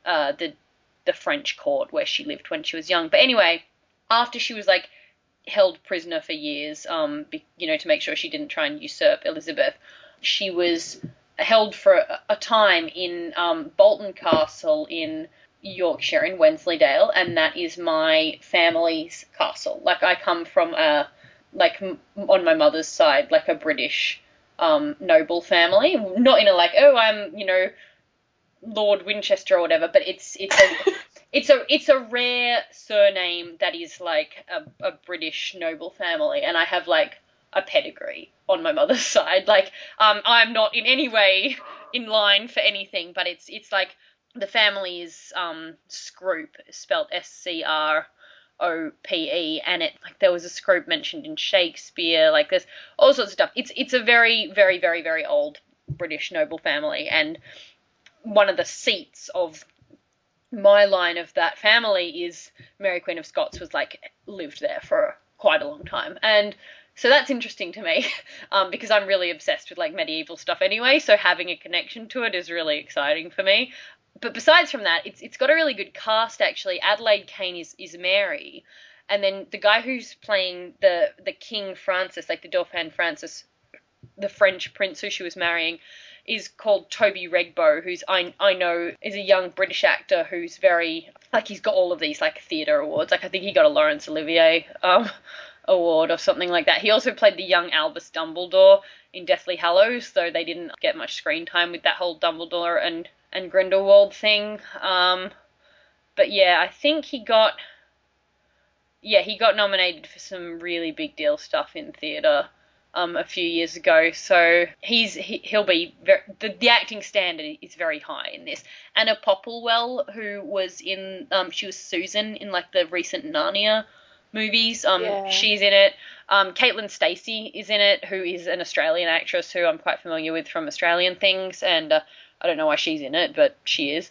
uh the the French court where she lived when she was young. But anyway, after she was like held prisoner for years, um, you know, to make sure she didn't try and usurp Elizabeth. She was held for a, a time in um, Bolton Castle in Yorkshire, in Wensleydale, and that is my family's castle. Like, I come from a, like, on my mother's side, like a British um, noble family. Not in a, like, oh, I'm, you know, Lord Winchester or whatever, but it's it's a it's a it's a rare surname that is like a, a British noble family, and I have like a pedigree on my mother's side. Like, um, I'm not in any way in line for anything, but it's it's like the family is um Scrope, spelled S C R O P E, and it like there was a Scrope mentioned in Shakespeare. Like, there's all sorts of stuff. It's it's a very very very very old British noble family, and one of the seats of my line of that family is Mary Queen of Scots was like lived there for quite a long time, and so that's interesting to me um, because I'm really obsessed with like medieval stuff anyway. So having a connection to it is really exciting for me. But besides from that, it's it's got a really good cast actually. Adelaide Kane is is Mary, and then the guy who's playing the the King Francis, like the Dauphin Francis, the French prince who she was marrying is called Toby Regbo, who's I I know is a young British actor who's very like he's got all of these like theatre awards. Like I think he got a Laurence Olivier um, award or something like that. He also played the young Albus Dumbledore in Deathly Hallows, though they didn't get much screen time with that whole Dumbledore and and Grindelwald thing. Um, but yeah, I think he got yeah he got nominated for some really big deal stuff in theatre um, a few years ago. So he's he, will be very, the, the acting standard is very high in this. Anna Popplewell, who was in um, she was Susan in like the recent Narnia movies. Um, yeah. she's in it. Um, Caitlin Stasey is in it, who is an Australian actress who I'm quite familiar with from Australian things, and uh, I don't know why she's in it, but she is.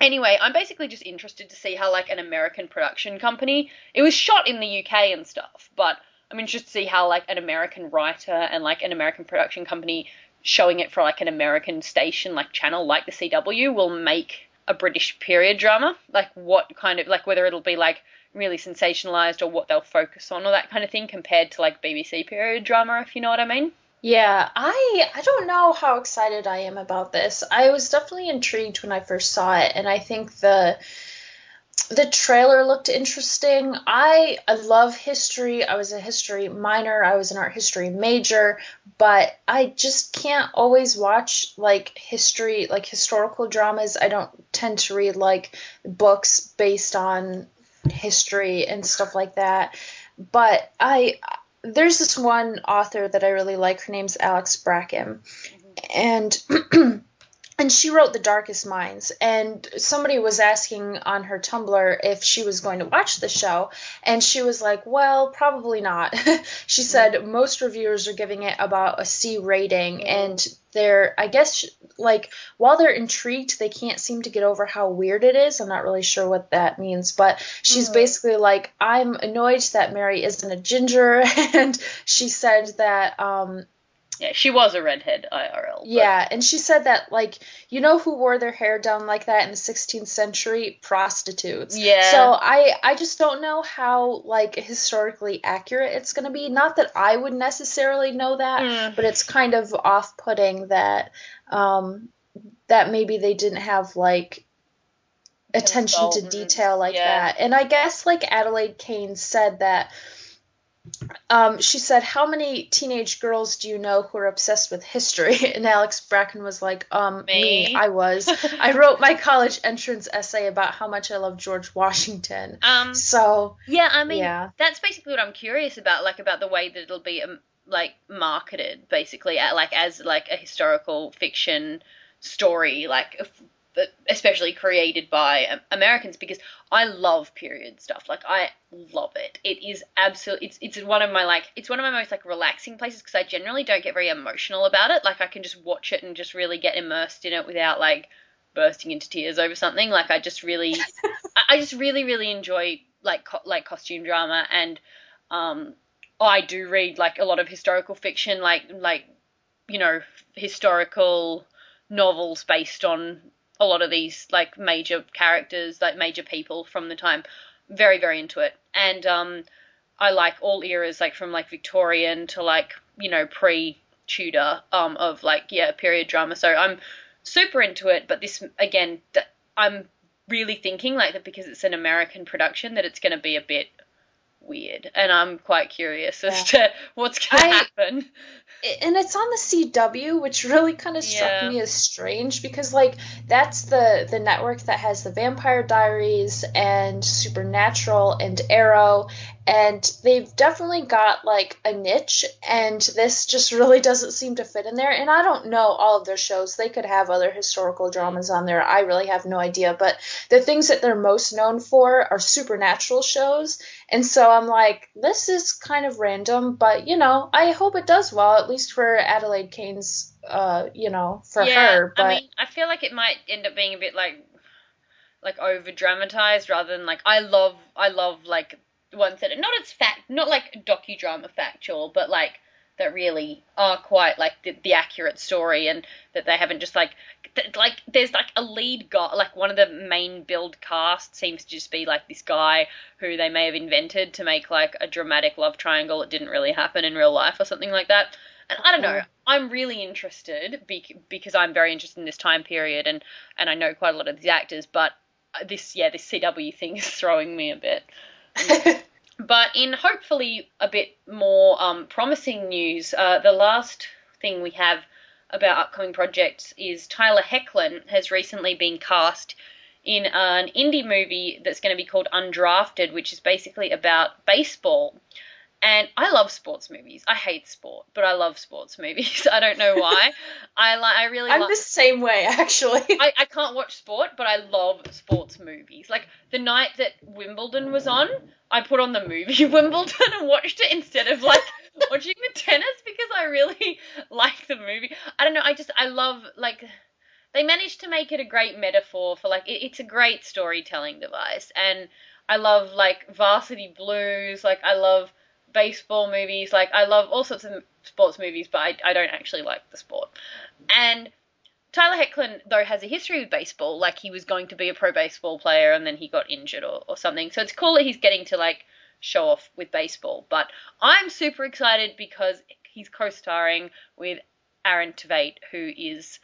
Anyway, I'm basically just interested to see how like an American production company. It was shot in the UK and stuff, but I'm interested to see how like an American writer and like an American production company showing it for like an American station like channel like the CW will make a British period drama. Like what kind of like whether it'll be like really sensationalized or what they'll focus on or that kind of thing compared to like BBC period drama if you know what I mean. Yeah, I I don't know how excited I am about this. I was definitely intrigued when I first saw it and I think the the trailer looked interesting. I I love history. I was a history minor. I was an art history major, but I just can't always watch like history, like historical dramas. I don't tend to read like books based on history and stuff like that. But I there's this one author that I really like. Her name's Alex Bracken, mm-hmm. and and she wrote The Darkest Minds. And somebody was asking on her Tumblr if she was going to watch the show, and she was like, "Well, probably not." she said most reviewers are giving it about a C rating, and they're, I guess, like while they're intrigued, they can't seem to get over how weird it is. I'm not really sure what that means, but she's mm-hmm. basically like, "I'm annoyed that Mary isn't a ginger," and she said that um, yeah, she was a redhead IRL. But... Yeah, and she said that like you know who wore their hair down like that in the 16th century? Prostitutes. Yeah. So I I just don't know how like historically accurate it's going to be. Not that I would necessarily know that, mm. but it's kind of off-putting that um that maybe they didn't have like attention to detail like yeah. that. And I guess like Adelaide Kane said that um, she said, How many teenage girls do you know who are obsessed with history? And Alex Bracken was like, um, Me, me I was. I wrote my college entrance essay about how much I love George Washington. Um, so. Yeah, I mean, yeah. that's basically what I'm curious about, like, about the way that it'll be, um, like, marketed, basically, at, like, as, like, a historical fiction story, like, especially created by um, Americans because I love period stuff. Like I love it. It is absolutely it's it's one of my like it's one of my most like relaxing places because I generally don't get very emotional about it. Like I can just watch it and just really get immersed in it without like bursting into tears over something. Like I just really I just really really enjoy like co- like costume drama and um I do read like a lot of historical fiction like like you know historical novels based on a lot of these like major characters, like major people from the time. Very, very into it. And um, I like all eras, like from like Victorian to like, you know, pre Tudor, um, of like, yeah, period drama. So I'm super into it, but this again, I'm really thinking like that because it's an American production that it's going to be a bit weird, and I'm quite curious as to what's going to happen. And it's on the CW, which really kind of struck yeah. me as strange because, like, that's the the network that has the Vampire Diaries and Supernatural and Arrow, and they've definitely got like a niche and this just really doesn't seem to fit in there and i don't know all of their shows. They could have other historical dramas on there. I really have no idea but the things that they're most known for are supernatural shows and so i'm like this is kind of random but you know i hope it does well at least for adelaide kane's uh you know for yeah, her but i mean i feel like it might end up being a bit like like over dramatized rather than like i love i love like ones that are not as fact, not like docudrama factual, but like that really are quite like the, the accurate story, and that they haven't just like th- like there's like a lead guy, like one of the main billed cast seems to just be like this guy who they may have invented to make like a dramatic love triangle that didn't really happen in real life or something like that. And I don't know. I'm really interested because I'm very interested in this time period, and and I know quite a lot of these actors, but this yeah this CW thing is throwing me a bit. but in hopefully a bit more um, promising news, uh, the last thing we have about upcoming projects is Tyler Hoechlin has recently been cast in an indie movie that's going to be called Undrafted, which is basically about baseball. And I love sports movies. I hate sport, but I love sports movies. I don't know why. I like. I really. I'm the same way, actually. I, I can't watch sport, but I love sports movies. Like the night that Wimbledon was on, I put on the movie Wimbledon and watched it instead of like watching the tennis because I really like the movie. I don't know. I just I love like they managed to make it a great metaphor for like it, it's a great storytelling device, and I love like Varsity Blues. Like I love baseball movies. Like I love all sorts of sports movies, but I, I don't actually like the sport. And Tyler Hoechlin though has a history with baseball. Like he was going to be a pro baseball player and then he got injured or, or something. So it's cool that he's getting to like show off with baseball. But I'm super excited because he's co-starring with Aaron Tveit, who is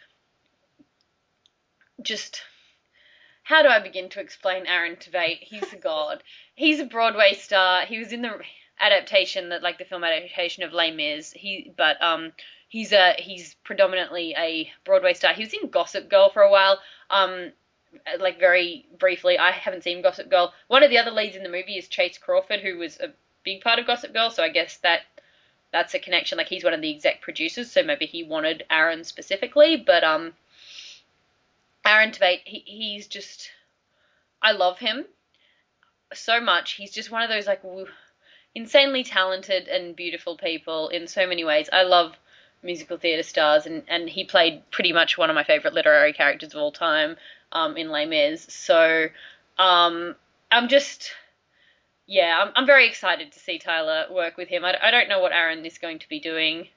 just how do I begin to explain Aaron Tveit? He's a god. He's a Broadway star. He was in the adaptation that like the film adaptation of Les Mis. He but um he's a he's predominantly a Broadway star. He was in Gossip Girl for a while. Um like very briefly, I haven't seen Gossip Girl. One of the other leads in the movie is Chace Crawford, who was a big part of Gossip Girl. So I guess that that's a connection. Like he's one of the exec producers, so maybe he wanted Aaron specifically. But um, Aaron Tveit, he, he's just I love him so much. He's just one of those like insanely talented and beautiful people in so many ways. I love musical theatre stars, and, and he played pretty much one of my favourite literary characters of all time um, in Les Mis. So um, I'm just, yeah, I'm, I'm very excited to see Tyler work with him. I, I don't know what Aaron is going to be doing,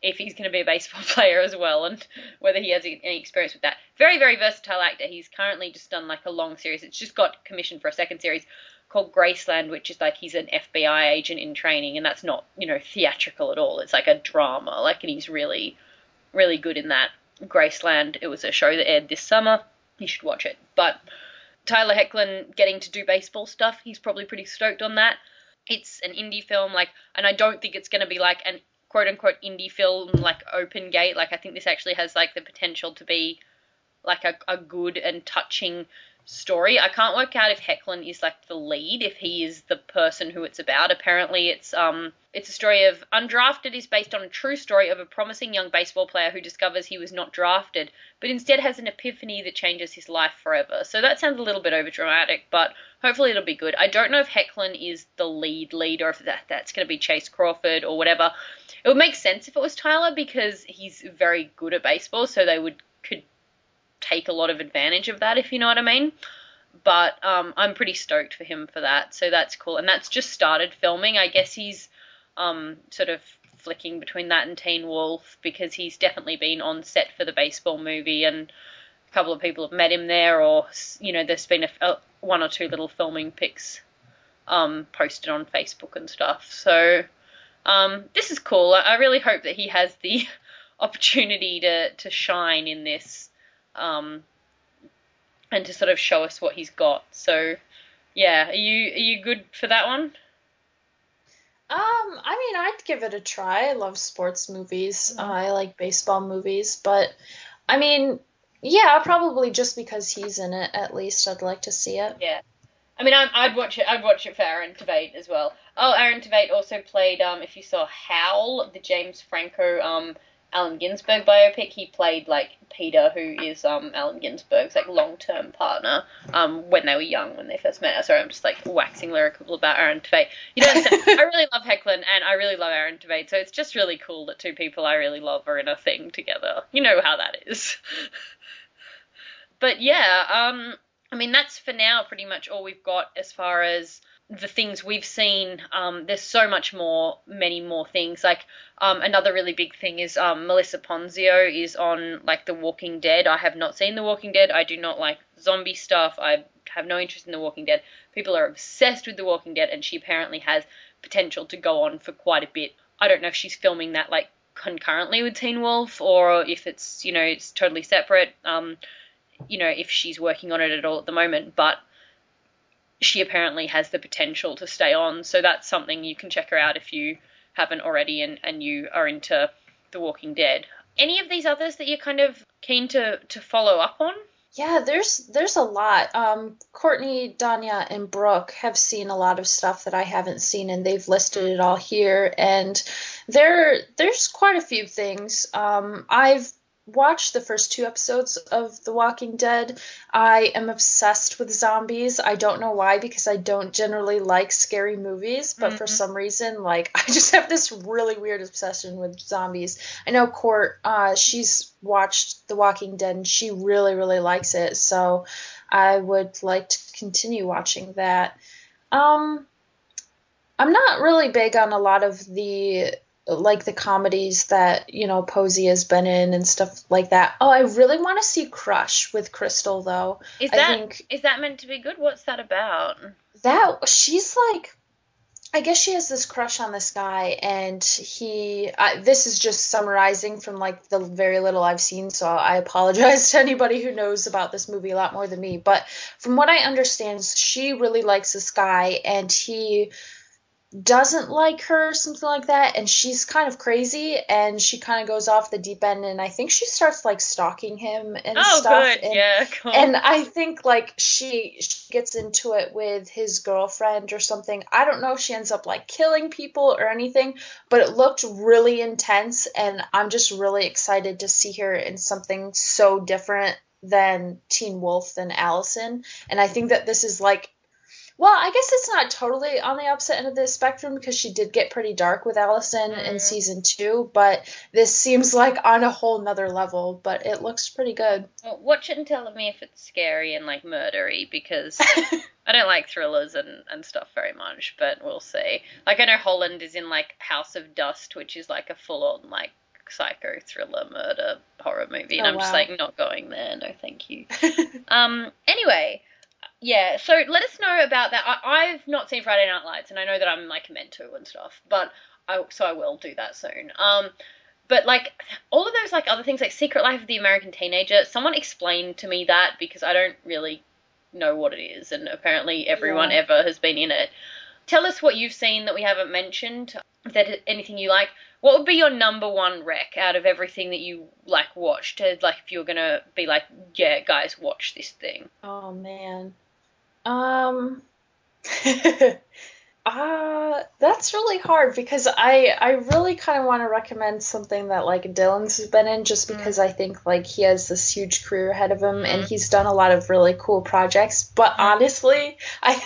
if he's going to be a baseball player as well, and whether he has any experience with that. Very, very versatile actor. He's currently just done like a long series. It's just got commissioned for a second series called Graceland, which is like he's an FBI agent in training, and that's not you know theatrical at all. It's like a drama, like, and he's really, really good in that. Graceland. It was a show that aired this summer. You should watch it. But Tyler Hoechlin getting to do baseball stuff, he's probably pretty stoked on that. It's an indie film, like, and I don't think it's going to be like an quote unquote indie film like Open Gate. Like, I think this actually has like the potential to be like a, a good and touching story. I can't work out if Hoechlin is like the lead, if he is the person who it's about. Apparently, it's um it's a story of undrafted is based on a true story of a promising young baseball player who discovers he was not drafted, but instead has an epiphany that changes his life forever. So that sounds a little bit overdramatic, but hopefully it'll be good. I don't know if Hoechlin is the lead lead or if that that's going to be Chace Crawford or whatever. It would make sense if it was Tyler because he's very good at baseball, so they would could take a lot of advantage of that, if you know what I mean. But um, I'm pretty stoked for him for that, so that's cool. And that's just started filming. I guess he's um, sort of flicking between that and Teen Wolf because he's definitely been on set for the baseball movie, and a couple of people have met him there, or you know, there's been a, a one or two little filming pics um, posted on Facebook and stuff. So um, this is cool. I really hope that he has the opportunity to to shine in this um, and to sort of show us what he's got. So, yeah, are you are you good for that one? Um, I mean, I'd give it a try. I love sports movies. Uh, I like baseball movies, but I mean, yeah, probably just because he's in it. At least I'd like to see it. Yeah. I mean, i would watch it. I'd watch it for Aaron Tveit as well. Oh, Aaron Tveit also played. Um, if you saw Howl, the James Franco um Allen Ginsberg biopic, he played like Peter, who is um Allen Ginsberg's like long term partner, um when they were young when they first met. Sorry, I'm just like waxing lyrical about Aaron Tveit. You know, I really love Hoechlin and I really love Aaron Tveit, so it's just really cool that two people I really love are in a thing together. You know how that is. but yeah, um, I mean that's for now pretty much all we've got as far as the things we've seen, um, there's so much more, many more things. Like um, another really big thing is um, Melissa Ponzio is on like The Walking Dead. I have not seen The Walking Dead. I do not like zombie stuff. I have no interest in The Walking Dead. People are obsessed with The Walking Dead, and she apparently has potential to go on for quite a bit. I don't know if she's filming that like concurrently with Teen Wolf or if it's you know it's totally separate. Um, you know if she's working on it at all at the moment, but she apparently has the potential to stay on. So that's something you can check her out if you haven't already and, and you are into The Walking Dead. Any of these others that you're kind of keen to, to follow up on? Yeah, there's there's a lot. Um, Courtney, Danya, and Brooke have seen a lot of stuff that I haven't seen, and they've listed it all here. And there there's quite a few things. Um, I've watched the first two episodes of The Walking Dead. I am obsessed with zombies. I don't know why because I don't generally like scary movies, but mm-hmm. for some reason, like I just have this really weird obsession with zombies. I know Court, uh, she's watched The Walking Dead and she really, really likes it, so I would like to continue watching that. Um, I'm not really big on a lot of the like the comedies that you know Posey has been in and stuff like that. Oh, I really want to see Crush with Crystal though. Is that think, is that meant to be good? What's that about? That she's like, I guess she has this crush on this guy, and he. I, this is just summarizing from like the very little I've seen, so I apologize to anybody who knows about this movie a lot more than me. But from what I understand, she really likes this guy, and he doesn't like her, something like that, and she's kind of crazy, and she kind of goes off the deep end, and I think she starts like stalking him and oh, stuff. Good. And, yeah, cool. And I think like she, she gets into it with his girlfriend or something. I don't know if she ends up like killing people or anything, but it looked really intense, and I'm just really excited to see her in something so different than Teen Wolf than Allison. And I think that this is like well, I guess it's not totally on the opposite end of the spectrum because she did get pretty dark with Allison mm-hmm. in season two, but this seems like on a whole nother level, but it looks pretty good. Well, watch it and tell me if it's scary and like murdery because I don't like thrillers and, and stuff very much, but we'll see. Like I know Holland is in like House of Dust, which is like a full on like psycho thriller murder horror movie, and oh, I'm wow. just like not going there. No, thank you. um. Anyway, yeah, so let us know about that. I, have not seen Friday Night Lights, and I know that I'm like meant to and stuff, but I so I will do that soon. Um, but like all of those like other things like Secret Life of the American Teenager, someone explained to me that because I don't really know what it is, and apparently everyone yeah. ever has been in it. Tell us what you've seen that we haven't mentioned. Is there anything you like? What would be your number one rec out of everything that you like watched? Like if you're gonna be like, yeah, guys, watch this thing. Oh man. Um. Uh, that's really hard because I I really kind of want to recommend something that like Dylan's been in just because mm. I think like he has this huge career ahead of him mm. and he's done a lot of really cool projects. But mm. honestly, I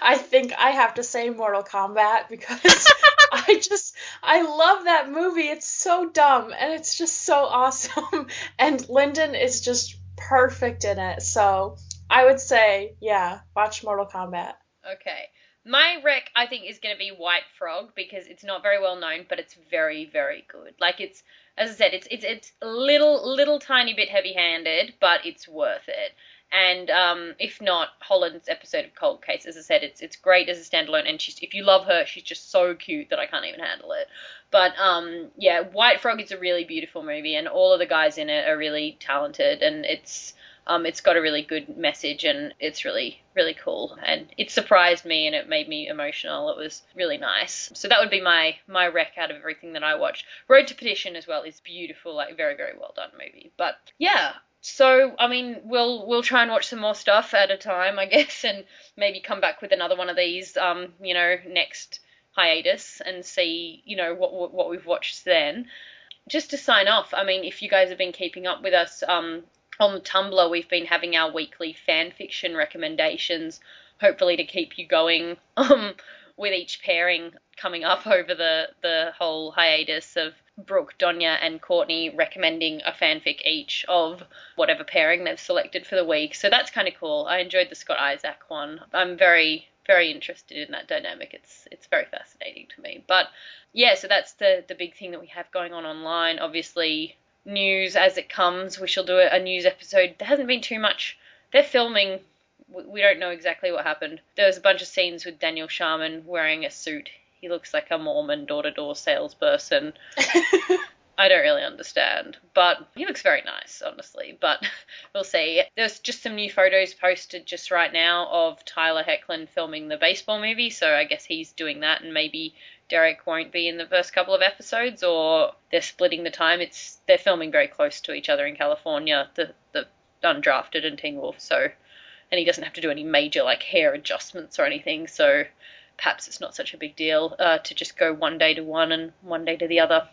I think I have to say Mortal Kombat because I just I love that movie. It's so dumb and it's just so awesome and Linden is just perfect in it. So, I would say, yeah, watch Mortal Kombat. Okay. My rec, I think, is going to be White Frog because it's not very well known, but it's very, very good. Like it's, as I said, it's it's it's a little little tiny bit heavy-handed, but it's worth it. And um, if not, Holland's episode of Cold Case, as I said, it's it's great as a standalone. And she's if you love her, she's just so cute that I can't even handle it. But um, yeah, White Frog is a really beautiful movie, and all of the guys in it are really talented, and it's um, it's got a really good message and it's really, really cool. And it surprised me and it made me emotional. It was really nice. So that would be my my rec out of everything that I watched. Road to Perdition as well is beautiful, like very, very well done movie. But yeah, so I mean, we'll we'll try and watch some more stuff at a time, I guess, and maybe come back with another one of these, um, you know, next hiatus and see, you know, what what we've watched then. Just to sign off, I mean, if you guys have been keeping up with us, um, on Tumblr, we've been having our weekly fan fiction recommendations, hopefully to keep you going um, with each pairing coming up over the, the whole hiatus of Brooke, Donya, and Courtney recommending a fanfic each of whatever pairing they've selected for the week. So that's kind of cool. I enjoyed the Scott Isaac one. I'm very very interested in that dynamic. It's it's very fascinating to me. But yeah, so that's the the big thing that we have going on online. Obviously, news as it comes. We shall do a news episode. There hasn't been too much. They're filming. We don't know exactly what happened. There was a bunch of scenes with Daniel Sharman wearing a suit. He looks like a Mormon door-to-door salesperson. I don't really understand, but he looks very nice, honestly. But we'll see. There's just some new photos posted just right now of Tyler Hoechlin filming the baseball movie, so I guess he's doing that, and maybe Derek won't be in the first couple of episodes, or they're splitting the time. It's they're filming very close to each other in California, the the undrafted and Teen Wolf. So, and he doesn't have to do any major like hair adjustments or anything. So, perhaps it's not such a big deal uh, to just go one day to one and one day to the other.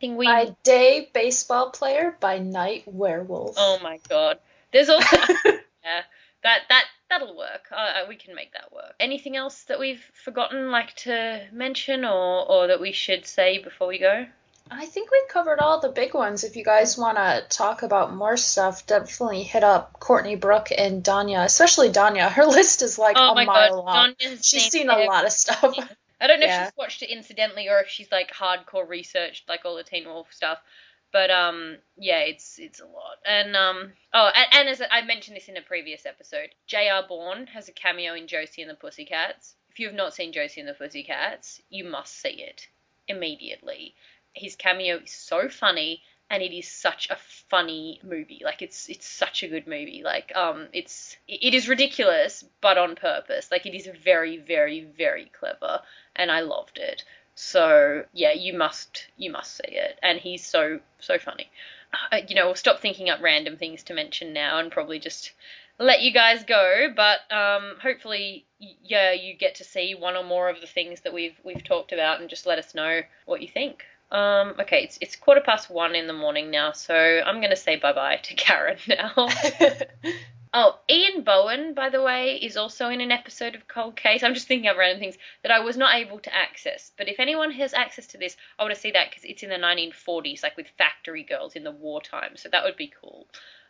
We... By day baseball player, by night werewolf. Oh my god. There's also yeah that that that'll work. Uh, we can make that work. Anything else that we've forgotten, like to mention, or or that we should say before we go? I think we covered all the big ones. If you guys want to talk about more stuff, definitely hit up Courtney Brooke and Danya, especially Danya. Her list is like oh a mile God. long. Donya's she's seen a lot of stuff. I don't know yeah. if she's watched it incidentally or if she's like hardcore researched like all the Teen Wolf stuff. But um, yeah, it's it's a lot. And um, oh, and, and as I mentioned this in a previous episode, J.R. Bourne has a cameo in Josie and the Pussycats. If you have not seen Josie and the Pussycats, you must see it immediately. His cameo is so funny and it is such a funny movie. Like it's it's such a good movie. Like um it's it is ridiculous but on purpose. Like it is very very very clever and I loved it. So yeah, you must you must see it, and he's so so funny. Uh, you know, we'll stop thinking up random things to mention now, and probably just let you guys go. But um, hopefully, yeah, you get to see one or more of the things that we've we've talked about, and just let us know what you think. Um, okay, it's it's quarter past one in the morning now, so I'm gonna say bye bye to Karen now. Oh, Ian Bohen, by the way, is also in an episode of Cold Case. I'm just thinking of random things that I was not able to access. But if anyone has access to this, I want to see that because it's in the 1940s, like with factory girls in the wartime. So that would be cool.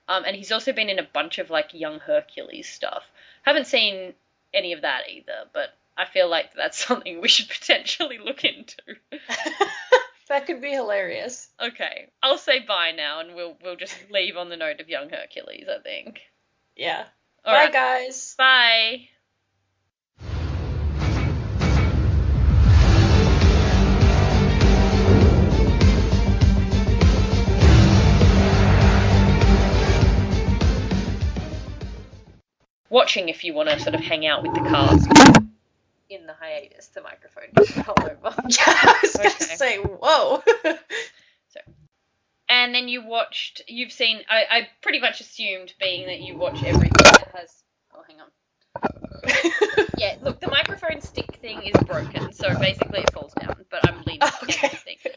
Um, and he's also been in a bunch of like young Hercules stuff. Haven't seen any of that either, but I feel like that's something we should potentially look into. That could be hilarious. Okay, I'll say bye now, and we'll we'll just leave on the note of young Hercules. I think. Yeah. All Bye, right. guys. Bye. Watching if you want to sort of hang out with the cast. In the hiatus, the microphone just fell over. Yeah, I was gonna Okay. say, whoa. And then you watched. You've seen. I, I pretty much assumed, being that you watch everything that has. Oh, hang on. Yeah, look, the microphone stick thing is broken, so basically it falls down. But I'm leaning against okay.